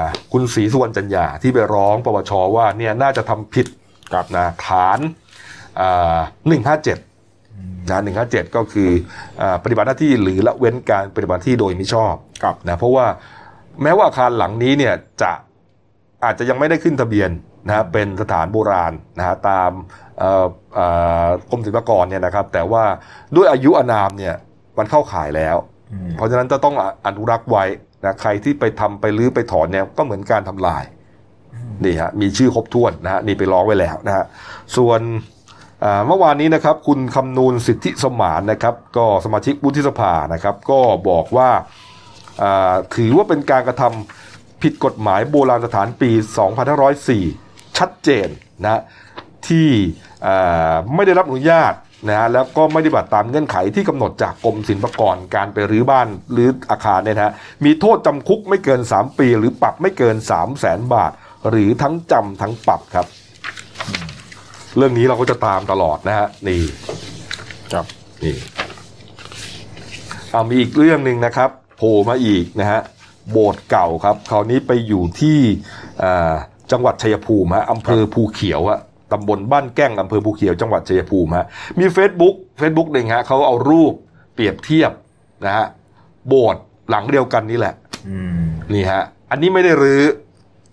าคุณศรีสุวรรณจันยาที่ไปร้องปปชว่าเนี่ยน่าจะทำผิดกับนะฐานหนึ่งห้าเจ็ดนะหนึ่งห้าเจ็ดก็คืออาปฏิบัติหน้าที่หรือละเว้นการปฏิบัติหน้าที่โดยมิชอบนะเพราะว่าแม้ว่าอาคารหลังนี้เนี่ยจะอาจจะยังไม่ได้ขึ้นทะเบียนนะฮะเป็นสถานโบราณนะฮะตามเอ่อเอ่อกรมศิลปากรเนี่ยนะครับ แต่ว่าด้วยอายุอานามเนี่ยมันเข้าข่ายแล้ว เพราะฉะนั้นจะต้องอนุรักษ์ไว้นะใครที่ไปทำไปรื้อไปถอนเนี่ยก็เหมือนการทำลายนี่ฮะมีชื่อครบถ้วนนะฮะนี่ไปร้องไว้แล้วนะฮะส่วนเมื่อวานนี้นะครับ คุณคำนูนสิทธิสมานนะครับ ก็สมาชิกวุฒิสภานะครับ ก็บอกว่าถือว่าเป็นการกระทำผิดกฎหมายโบราณสถานปี 2504 ชัดเจนนะที่ไม่ได้รับอนุญาต นะแล้วก็ไม่ได้บัติตามเงื่อนไขที่กำหนดจากกรมศิลปากรการไปรื้อบ้านหรืออาคารเนี่ยนะมีโทษจำคุกไม่เกิน 3 ปี หรือปรับไม่เกิน 3 0 0แสนบาท หรือทั้งจำทั้งปรับครับ เรื่องนี้เราก็จะตามตลอดนะฮะนี่ครับนี่เอามีอีกเรื่องหนึ่งนะครับโผล่มาอีกนะฮะโบสถ์เก่าครับ คราวนี้ไปอยู่ที่จังหวัดชัยภูมิฮะอำเภอภูเขียวฮะ ตำบลบ้านแก้งอำเภอภูเขียวจังหวัดชัยภูมิฮะมี Facebook Facebook หนึ่งฮะเขาเอารูปเปรียบเทียบนะฮะโบสถ์หลังเดียวกันนี่แหละนี่ฮะอันนี้ไม่ได้รื้อ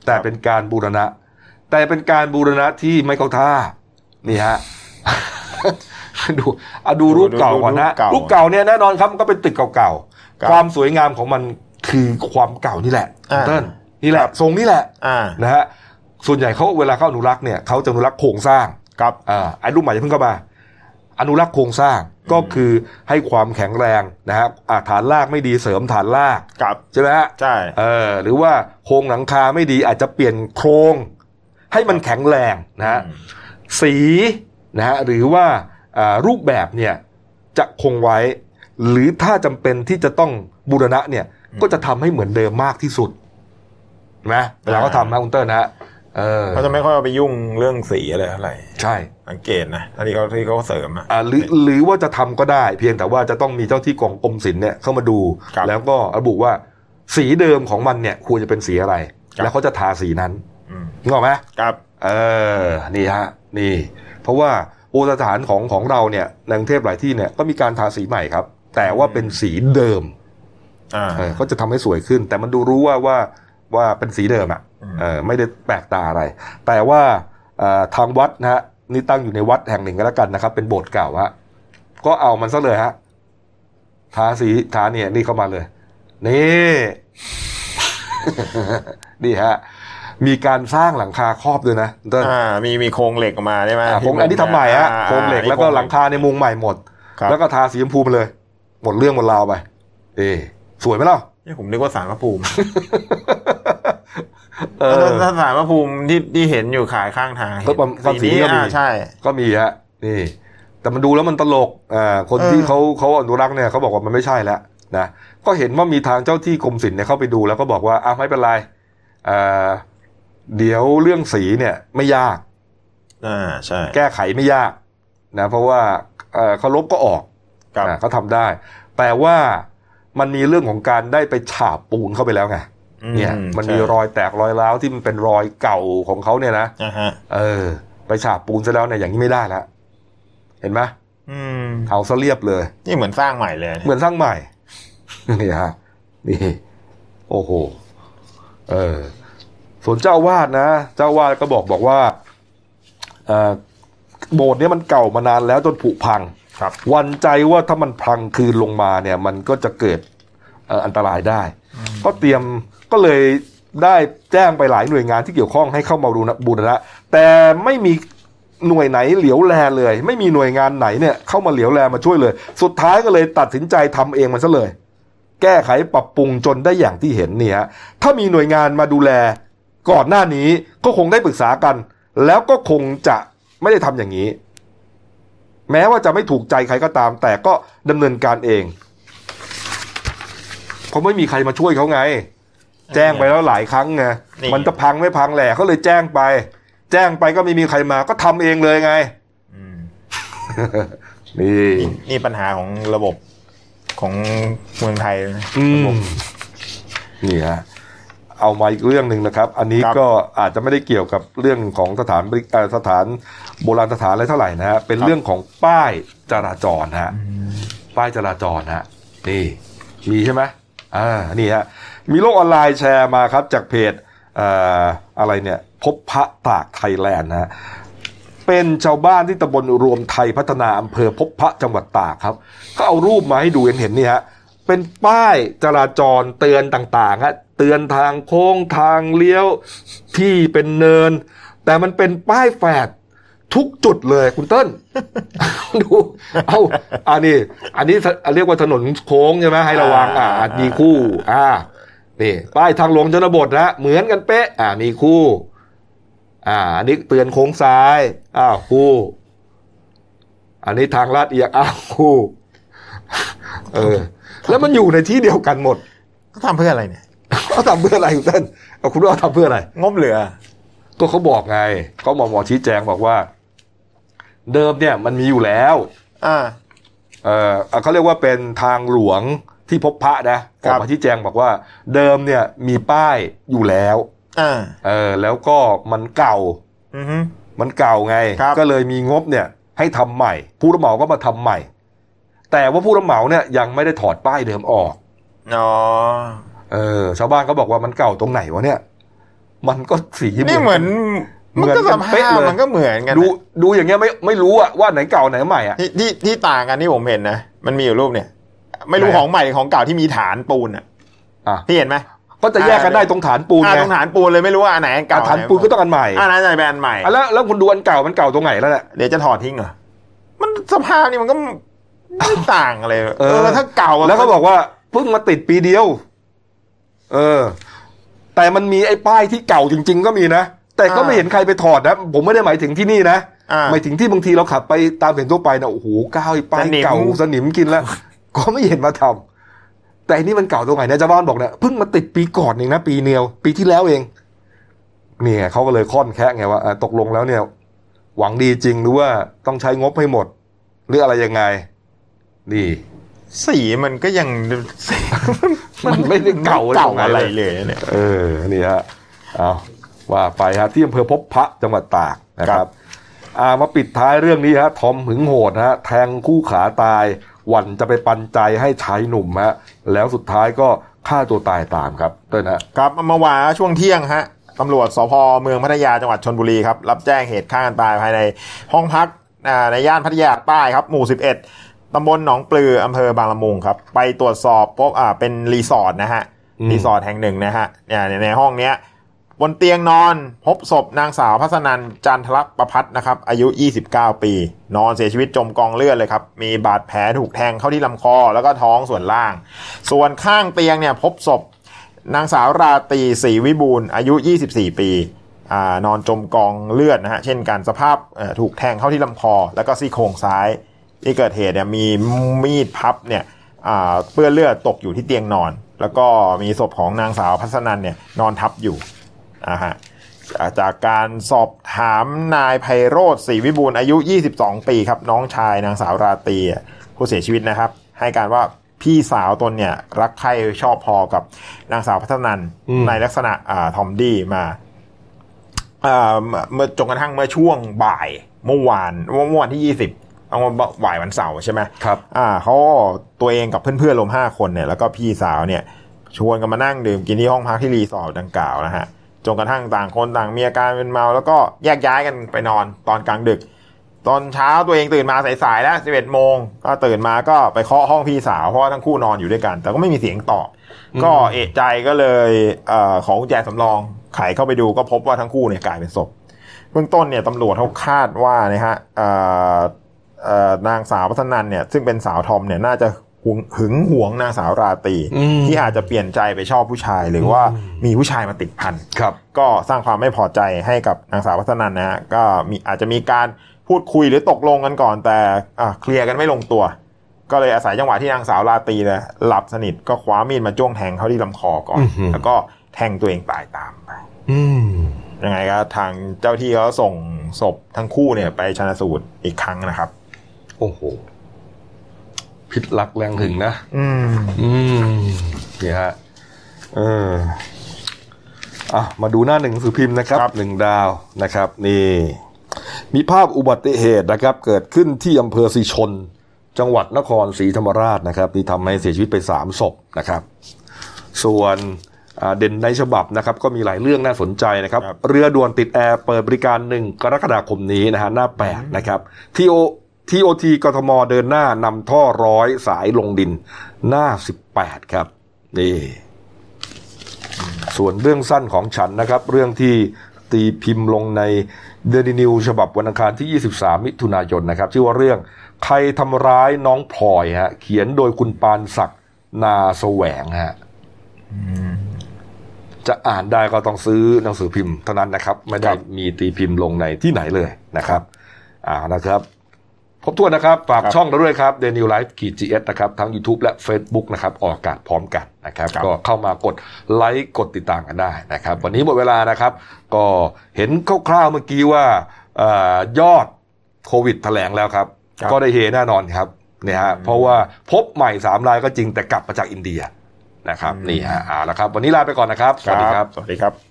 แต่เป็นการบูรณะ แต่เป็นการบูรณะที่ไม่เข้าท่า นี่ฮะดูเอาดูรูปเก่าก่อนนะรูปเก่าเนี่ยแน่นอนครับก็เป็นตึกเก่าๆความสวยงามของมันคือความเก่านี่แหละเต้นนี่แหละทรงนี่แหละนะฮะ ส่วนใหญ่เขาเวลาเขาอนุรักษ์เนี่ยเขาจะอนุรักษ์โครงสร้างครับอ่าไอ้รูปใหม่จะเพิ่งเข้ามา อนุรักษ์โครงสร้างก็คือให้ความแข็งแรงนะฮะฐานรากไม่ดีเสริมฐานรากครับใช่ไหมฮะใช่เออหรือว่าโครงหลังคาไม่ดีอาจจะเปลี่ยนโครง ให้มันแข็งแรงนะฮะสีนะฮะหรือว่ารูปแบบเนี่ยจะคงไว้ หรือถ้าจำเป็นที่จะต้องบูรณะเนี่ยก็จะทำให้เหมือนเดิมมากที่สุดนะเวลาเขาทำนะคุณเตอร์นะ เขาจะไม่ค่อยไปยุ่งเรื่องสีอะไรอะไร ใช่สังเกตนะอันนี้เขาที่เขาเสริมอะหรือหรือว่าจะทำก็ได้ เพียงแต่ว่าจะต้องมีเจ้าที่กองกรมศิลป์เนี่ยเข้ามาดู แล้วก็ระบุว่าสีเดิมของมันเนี่ยควรจะเป็นสีอะไร แล้วเขาจะทาสีนั้นนึกออกไหมครับ เออนี่ฮะนี่ เพราะว่าโอสถานของของเราเนี่ยในกรุงเทพหลายที่เนี่ยก็มีการทาสีใหม่ครับ แต่ว่าเป็นสีเดิมอ่าก็จะทำให้สวยขึ้น แต่มันดูรู้ว่าว่า ว่าเป็นสีเดิมอะไม่ได้แปลกตาอะไร แต่ว่าทางวัดนะฮะนี่ตั้งอยู่ในวัดแห่งหนึ่งก็แล้วกันนะครับ เป็นโบสถ์เก่าฮะก็เอามันซะเลยฮะทาสีทาเนี่ยนี่เข้ามาเลย นี่นี่ฮะมีการสร้างหลังคาครอบด้วยนะต้นมีมีโครงเหล็กออกมาใช่ไหมโครงอันนี้ทำใหม่ฮะโครงเหล็กแล้วก็หลังคาในมุงใหม่หมด แล้วก็ทาสีชมพูไปเลย หมดเรื่องหมดราวไป เอสวยไหมล่ะนี่ผมนึกว่าสารพระภูมิ ถ้าสารพระภูมิที่ที่เห็นอยู่ขายข้างทางสีนี้ก็มีใช่ ก็มีฮะนี่ แต่มันดูแล้วมันตลกอ่าคนที่เขาเขาอนุรักษ์เนี่ยเขาบอกว่ามันไม่ใช่แล้วนะก็เห็นว่ามีทางเจ้าที่กรมศิลป์เนี่ยเข้าไปดูแล้วก็บอกว่าอ้าไม่เป็นไรอ่าเดี๋ยวเรื่องสีเนี่ยไม่ยากอ่าใช่ แก้ไขไม่ยากนะเพราะว่าเขาลบก็ออกเขาทำได้ แต่ว่ามันมีเรื่องของการได้ไปฉาบปูนเข้าไปแล้วไง เนี่ย มันมีรอยแตกรอยร้าวที่มันเป็นรอยเก่าของเขาเนี่ยนะเออ ไปฉาบปูนซะแล้วเนี่ยอย่างนี้ไม่ได้แล้วเห็นไหมเอาซะเรียบเลย นี่เหมือนสร้างใหม่เลย เหมือนสร้างใหม่นี่ฮะนี่โอ้โหเออส่วนเจ้าวาดนะ เจ้าวาดก็บอกบอกว่าโบสถ์นี้มันเก่ามานานแล้วจนผุพังครับ วันใจว่าถ้ามันพังคืนลงมาเนี่ย มันก็จะเกิด อันตรายได้ ก็เตรียมก็เลยได้แจ้งไปหลายหน่วยงานที่เกี่ยวข้องให้เข้ามาดูบูรณะแต่ไม่มีหน่วยไหนเหลียวแลเลย ไม่มีหน่วยงานไหนเนี่ยเข้ามาเหลียวแลมาช่วยเลย สุดท้ายก็เลยตัดสินใจทำเองมันซะเลย แก้ไขปรับปรุงจนได้อย่างที่เห็นเนี่ยถ้ามีหน่วยงานมาดูแล ก่อนหน้านี้ก็คงได้ปรึกษากัน แล้วก็คงจะไม่ได้ทำอย่างนี้ แม้ว่าจะไม่ถูกใจใครก็ตาม แต่ก็ดำเนินการเอง เพราะไม่มีใครมาช่วยเขาไง แจ้งไปแล้วหลายครั้งไงมันจะพังไม่พังแหละเขาเลยแจ้งไป แจ้งไปก็ไม่มีใครมาก็ทำเองเลยไงนี่นี่ปัญหาของระบบของเมืองไทยนี่ฮะเอามาอีกเรื่องหนึ่งนะครับ อันนี้ก็อาจจะไม่ได้เกี่ยวกับเรื่องของสถานสถานโบราณสถานอะไรเท่าไหร่นะฮะเป็นเรื่องของป้ายจราจรฮะป้ายจราจรฮะนี่มีใช่ไหม อ่านี่ฮะมีโลกออนไลน์แชร์มาครับจากเพจอะไรเนี่ยพบพระตากไทยแลนด์นะเป็นชาวบ้านที่ตำบลรวมไทยพัฒนาอำเภอพบพระจังหวัดตากครับก็เอารูปมาให้ดูเห็นเห็นนี่ฮะเป็นป้ายจราจรเตือนต่างๆฮะเตือนทางโค้งทางเลี้ยวที่เป็นเนิน แต่มันเป็นป้ายแฝด ทุกจุดเลยคุณเติ้ลดู เอาอันนี้ อันนี้เรียกว่าถนนโค้งใช่ไหมให้ระวังอ่ามีคู่ อ่านี่ป้ายทางลงชนบทนะเหมือนกันเป๊ะ อ่ามีคู่ อ่า อันนี้เตือนโค้งซ้ายอ้าวคู่ อันนี้ทางลาดเอียงอ้าวคู่ เออ แล้วมันอยู่ในที่เดียวกันหมดเขาทำเพื่ออะไรเนี่ยเขาทำเพื่ออะไรคุณเต้นเอาคุณว่าทำเพื่ออะไรงบเหลือก็เขาบอกไงเขาหมอหมอชี้แจงบอกว่า เดิมเนี่ยมันมีอยู่แล้วอ่าเออเขาเรียกว่าเป็นทางหลวงที่พบพระนะออกมาชี้แจงบอกว่า เดิมเนี่ยมีป้ายอยู่แล้วอ่าเออแล้วก็มันเก่าอือฮึมันเก่าไง ก็เลยมีงบเนี่ย ให้ทำใหม่ ผู้รับเหมาก็มาทำใหม่ แต่ว่าผู้รับเหมาเนี่ยยังไม่ได้ถอดป้ายเดิมออกอ๋อเออชาวบ้านก็บอกว่ามันเก่าตรงไหนวะเนี่ย มันก็สีนี่เหมือน มันก็สภาพมันก็เหมือนกัน ดูดูอย่างเงี้ยไม่ไม่รู้อะว่าไหนเก่าไหนใหม่อะที่ที่ที่ต่างกันที่ผมเห็นนะ มันมีอยู่รูปเนี่ย ไม่รู้ของใหม่หรือของเก่าที่มีฐานปูนอะอะพี่เห็นไหมก็จะแยกกันได้ตรงฐานปูนอ่าไงตรงฐานปูนเลยไม่รู้ว่าอันไหนอันเก่าฐานปูนก็ต้องอันใหม่อันนั้นจะเป็นอันใหม่อะแล้วแล้วคุณดูอันเก่ามันเก่าตรงไหนแล้วเนี่ยเดี๋ยวจะถอดทิ้งเหรอมันสภาพนี่มันก็ไม่ต่างอะไรเออแล้วถ้าเก่าแล้วเขาบอกว่าเพิ่งมาติดปีเดียว เออ แต่มันมีไอ้ป้ายที่เก่าจริง ๆ ก็มีนะ แต่ก็ไม่เห็นใครไปถอดนะ ผมไม่ได้หมายถึงที่นี่นะอ่าหมายถึงที่บางทีเราขับไปตามเห็นทั่วไปนะโอ้โหก้าวไอ้ป้ายสนิมเก่าสนิมกินแล้ว ก็ไม่เห็นมาทำแต่อันนี่มันเก่าตรงไหนเนี่ยเจ้าบ้านบอกเนี่ยเพิ่งมาติดปีก่อนเองนะปีเดียว ปีที่แล้วเอง เนี่ยเขาก็เลยค่อนแค่ไงว่าอะตกลงแล้วเนี่ย หวังดีจริงหรือว่าต้องใช้งบให้หมด หรืออะไรยังไงนี่สีมันก็ยังมันไม่ได้เก่าเก่าตงหนอะไรเลยเนี่ยเออนี่ฮะเอา ว่าไปฮะที่อำเภอพบพระจังหวัดตากนะครับอ่ามาปิดท้ายเรื่องนี้ฮะทอมหึงโหดฮะแทงคู่ขาตายหวันจะไปปันใจให้ชายหนุ่มฮะแล้วสุดท้ายก็ฆ่าตัวตายตามครับเต้นฮะครับเมื่อวานช่วงเที่ยงฮะตำรวจสพเมืองพัทยาจังหวัดชนบุรีครับรับแจ้งเหตุฆ่ากันตายภายในห้องพักอ่าในย่านพัทยาใต้ครับหมู่ 11ตำบลหนองปลืออำเภอบางละมุงครับไปตรวจสอบพบอ่าเป็นรีสอร์ทนะฮะอืมรีสอร์ทแห่งหนึ่งนะฮะเนี่ยในในห้องเนี้ย บนเตียงนอนพบศพนางสาวพัสนันจันทรประพัฒนะครับ อายุ 29 ปี นอนเสียชีวิตจมกองเลือดเลยครับ มีบาดแผลถูกแทงเข้าที่ลำคอแล้วก็ท้องส่วนล่าง ส่วนข้างเตียงเนี่ยพบศพนางสาวราตรีศรีวิบูลอายุ 24 ปีอนอนจมกองเลือดนะฮะ เช่นกันสภาพถูกแทงเข้าที่ลำคอ แล้วก็ซี่โครงซ้าย ที่เกิดเหตุเนี่ยมีมีดพับเนี่ยเปื้อนเลือดตกอยู่ที่เตียงนอน แล้วก็มีศพของนางสาวพัสนันเนี่ยนอนทับอยู่ อ่าฮะอ่าจากการสอบถามนายไพโรธศรีวิบูลย์อายุ 22 ปีครับ น้องชายนางสาวราตรีผู้เสียชีวิตนะครับ ให้การว่าพี่สาวตนเนี่ย รักใคร่ชอบพอกับนางสาวพัฒนันอืมในลักษณะอ่าทอมดี้มาอ่าเมื่อจนกระทั่งเมื่อช่วงบ่ายเมื่อวานเมื่อวันที่ 20เอามาบ่ายวันเสาร์ใช่ไหมครับอ่าเขาตัวเองกับเพื่อนๆรวมห้าคนเนี่ยแล้วก็พี่สาวเนี่ยชวนกันมานั่งดื่มกินที่ห้องพักที่รีสอร์ทดังกล่าวนะฮะ จนกระทั่งต่างคนต่างมีอาการเป็นเมา แล้วก็แยกย้ายกันไปนอนตอนกลางดึก ตอนเช้าตัวเองตื่นมาสายๆแล้ว11โมงก็ตื่นมาก็ไปเคาะห้องพี่สาวเพราะว่าทั้งคู่นอนอยู่ด้วยกัน แต่ก็ไม่มีเสียงตอบอืมก็เอะใจก็เลยเอ่อของกุญแจสำรองไขเข้าไปดูก็พบว่าทั้งคู่เนี่ยกลายเป็นศพเบื้องต้นเนี่ยตำรวจเขาคาดว่านะฮะเอ่อเอ่อนางสาวพัฒนันเนี่ยซึ่งเป็นสาวทอมเนี่ยน่าจะ หึงหึงหวงนางสาวราตรีอืมที่อาจจะเปลี่ยนใจไปชอบผู้ชาย หรือว่ามีผู้ชายมาติดพันครับ ก็สร้างความไม่พอใจให้กับนางสาวพัฒนันนะฮะก็มีอาจจะมีการพูดคุยหรือตกลงกันก่อน แต่อะเคลียร์กันไม่ลงตัว ก็เลยอาศัยจังหวะที่นางสาวราตรีเนี่ยหลับสนิทก็คว้ามีดมาจ้วงแทงเขาที่ลำคอก่อนอื้อหือแล้วก็แทงตัวเองตายตามไปอืมยังไงก็ทางเจ้าที่เขาส่งศพทั้งคู่เนี่ย ไปชันสูตรอีกครั้งนะครับ โอ้โห พิษรักแรงถึงนะ อืม อืมนี่ฮะ เอออะมาดูหน้าหนึ่งหนังสือพิมพ์นะครับหนึ่งดาวนะครับ นี่ มีภาพอุบัติเหตุนะครับ เกิดขึ้นที่อำเภอสีชน จังหวัดนครศรีธรรมราชนะครับนี่ทำให้เสียชีวิตไปสามศพนะครับ ส่วนอ่าเด่นในฉบับนะครับ ก็มีหลายเรื่องน่าสนใจนะครับ เรือด่วนติดแอร์เปิดบริการหนึ่งกรกฎาคมนี้นะฮะหน้าแปดนะครับทีโทีโอทีกทมเดินหน้านำท่อร้อยสายลงดิน หน้าสิบแปดครับ นี่ ส่วนเรื่องสั้นของฉันนะครับ เรื่องที่ตีพิมพ์ลงในเดนินิวฉบับวันอังคารที่ 23 มิถุนายนนะครับ ชื่อว่าเรื่องใครทำร้ายน้องพลอยฮะ เขียนโดยคุณปานศักดิ์นาแสวงฮะจะอ่านได้ก็ต้องซื้อหนังสือพิมพ์เท่านั้นนะครับ ไม่ได้มีตีพิมพ์ลงในที่ไหนเลยนะครับอ่านะครับ ครบถ้วนนะครับฝากช่องเราด้วยครับเดนิวไลฟ์ขีด GS นะครับทั้ง YouTube และ Facebook นะครับออกอากาศพร้อมกันนะครับก็เข้ามากดไลค์กดติดตามกันได้นะครับวันนี้หมดเวลานะครับ ก็เห็นคร่าวๆเมื่อกี้ว่าออยอดโควิดแถลงแล้วครับ ก็ได้เฮแน่นอนครับเนี่ยฮะเพราะว่าพบใหม่สามรายก็จริงแต่กลับมาจากอินเดียนะครับนี่ฮะอ่าแล้วครับ วันนี้ลาไปก่อนนะครับ สวัสดีครับ สวัสดีครับ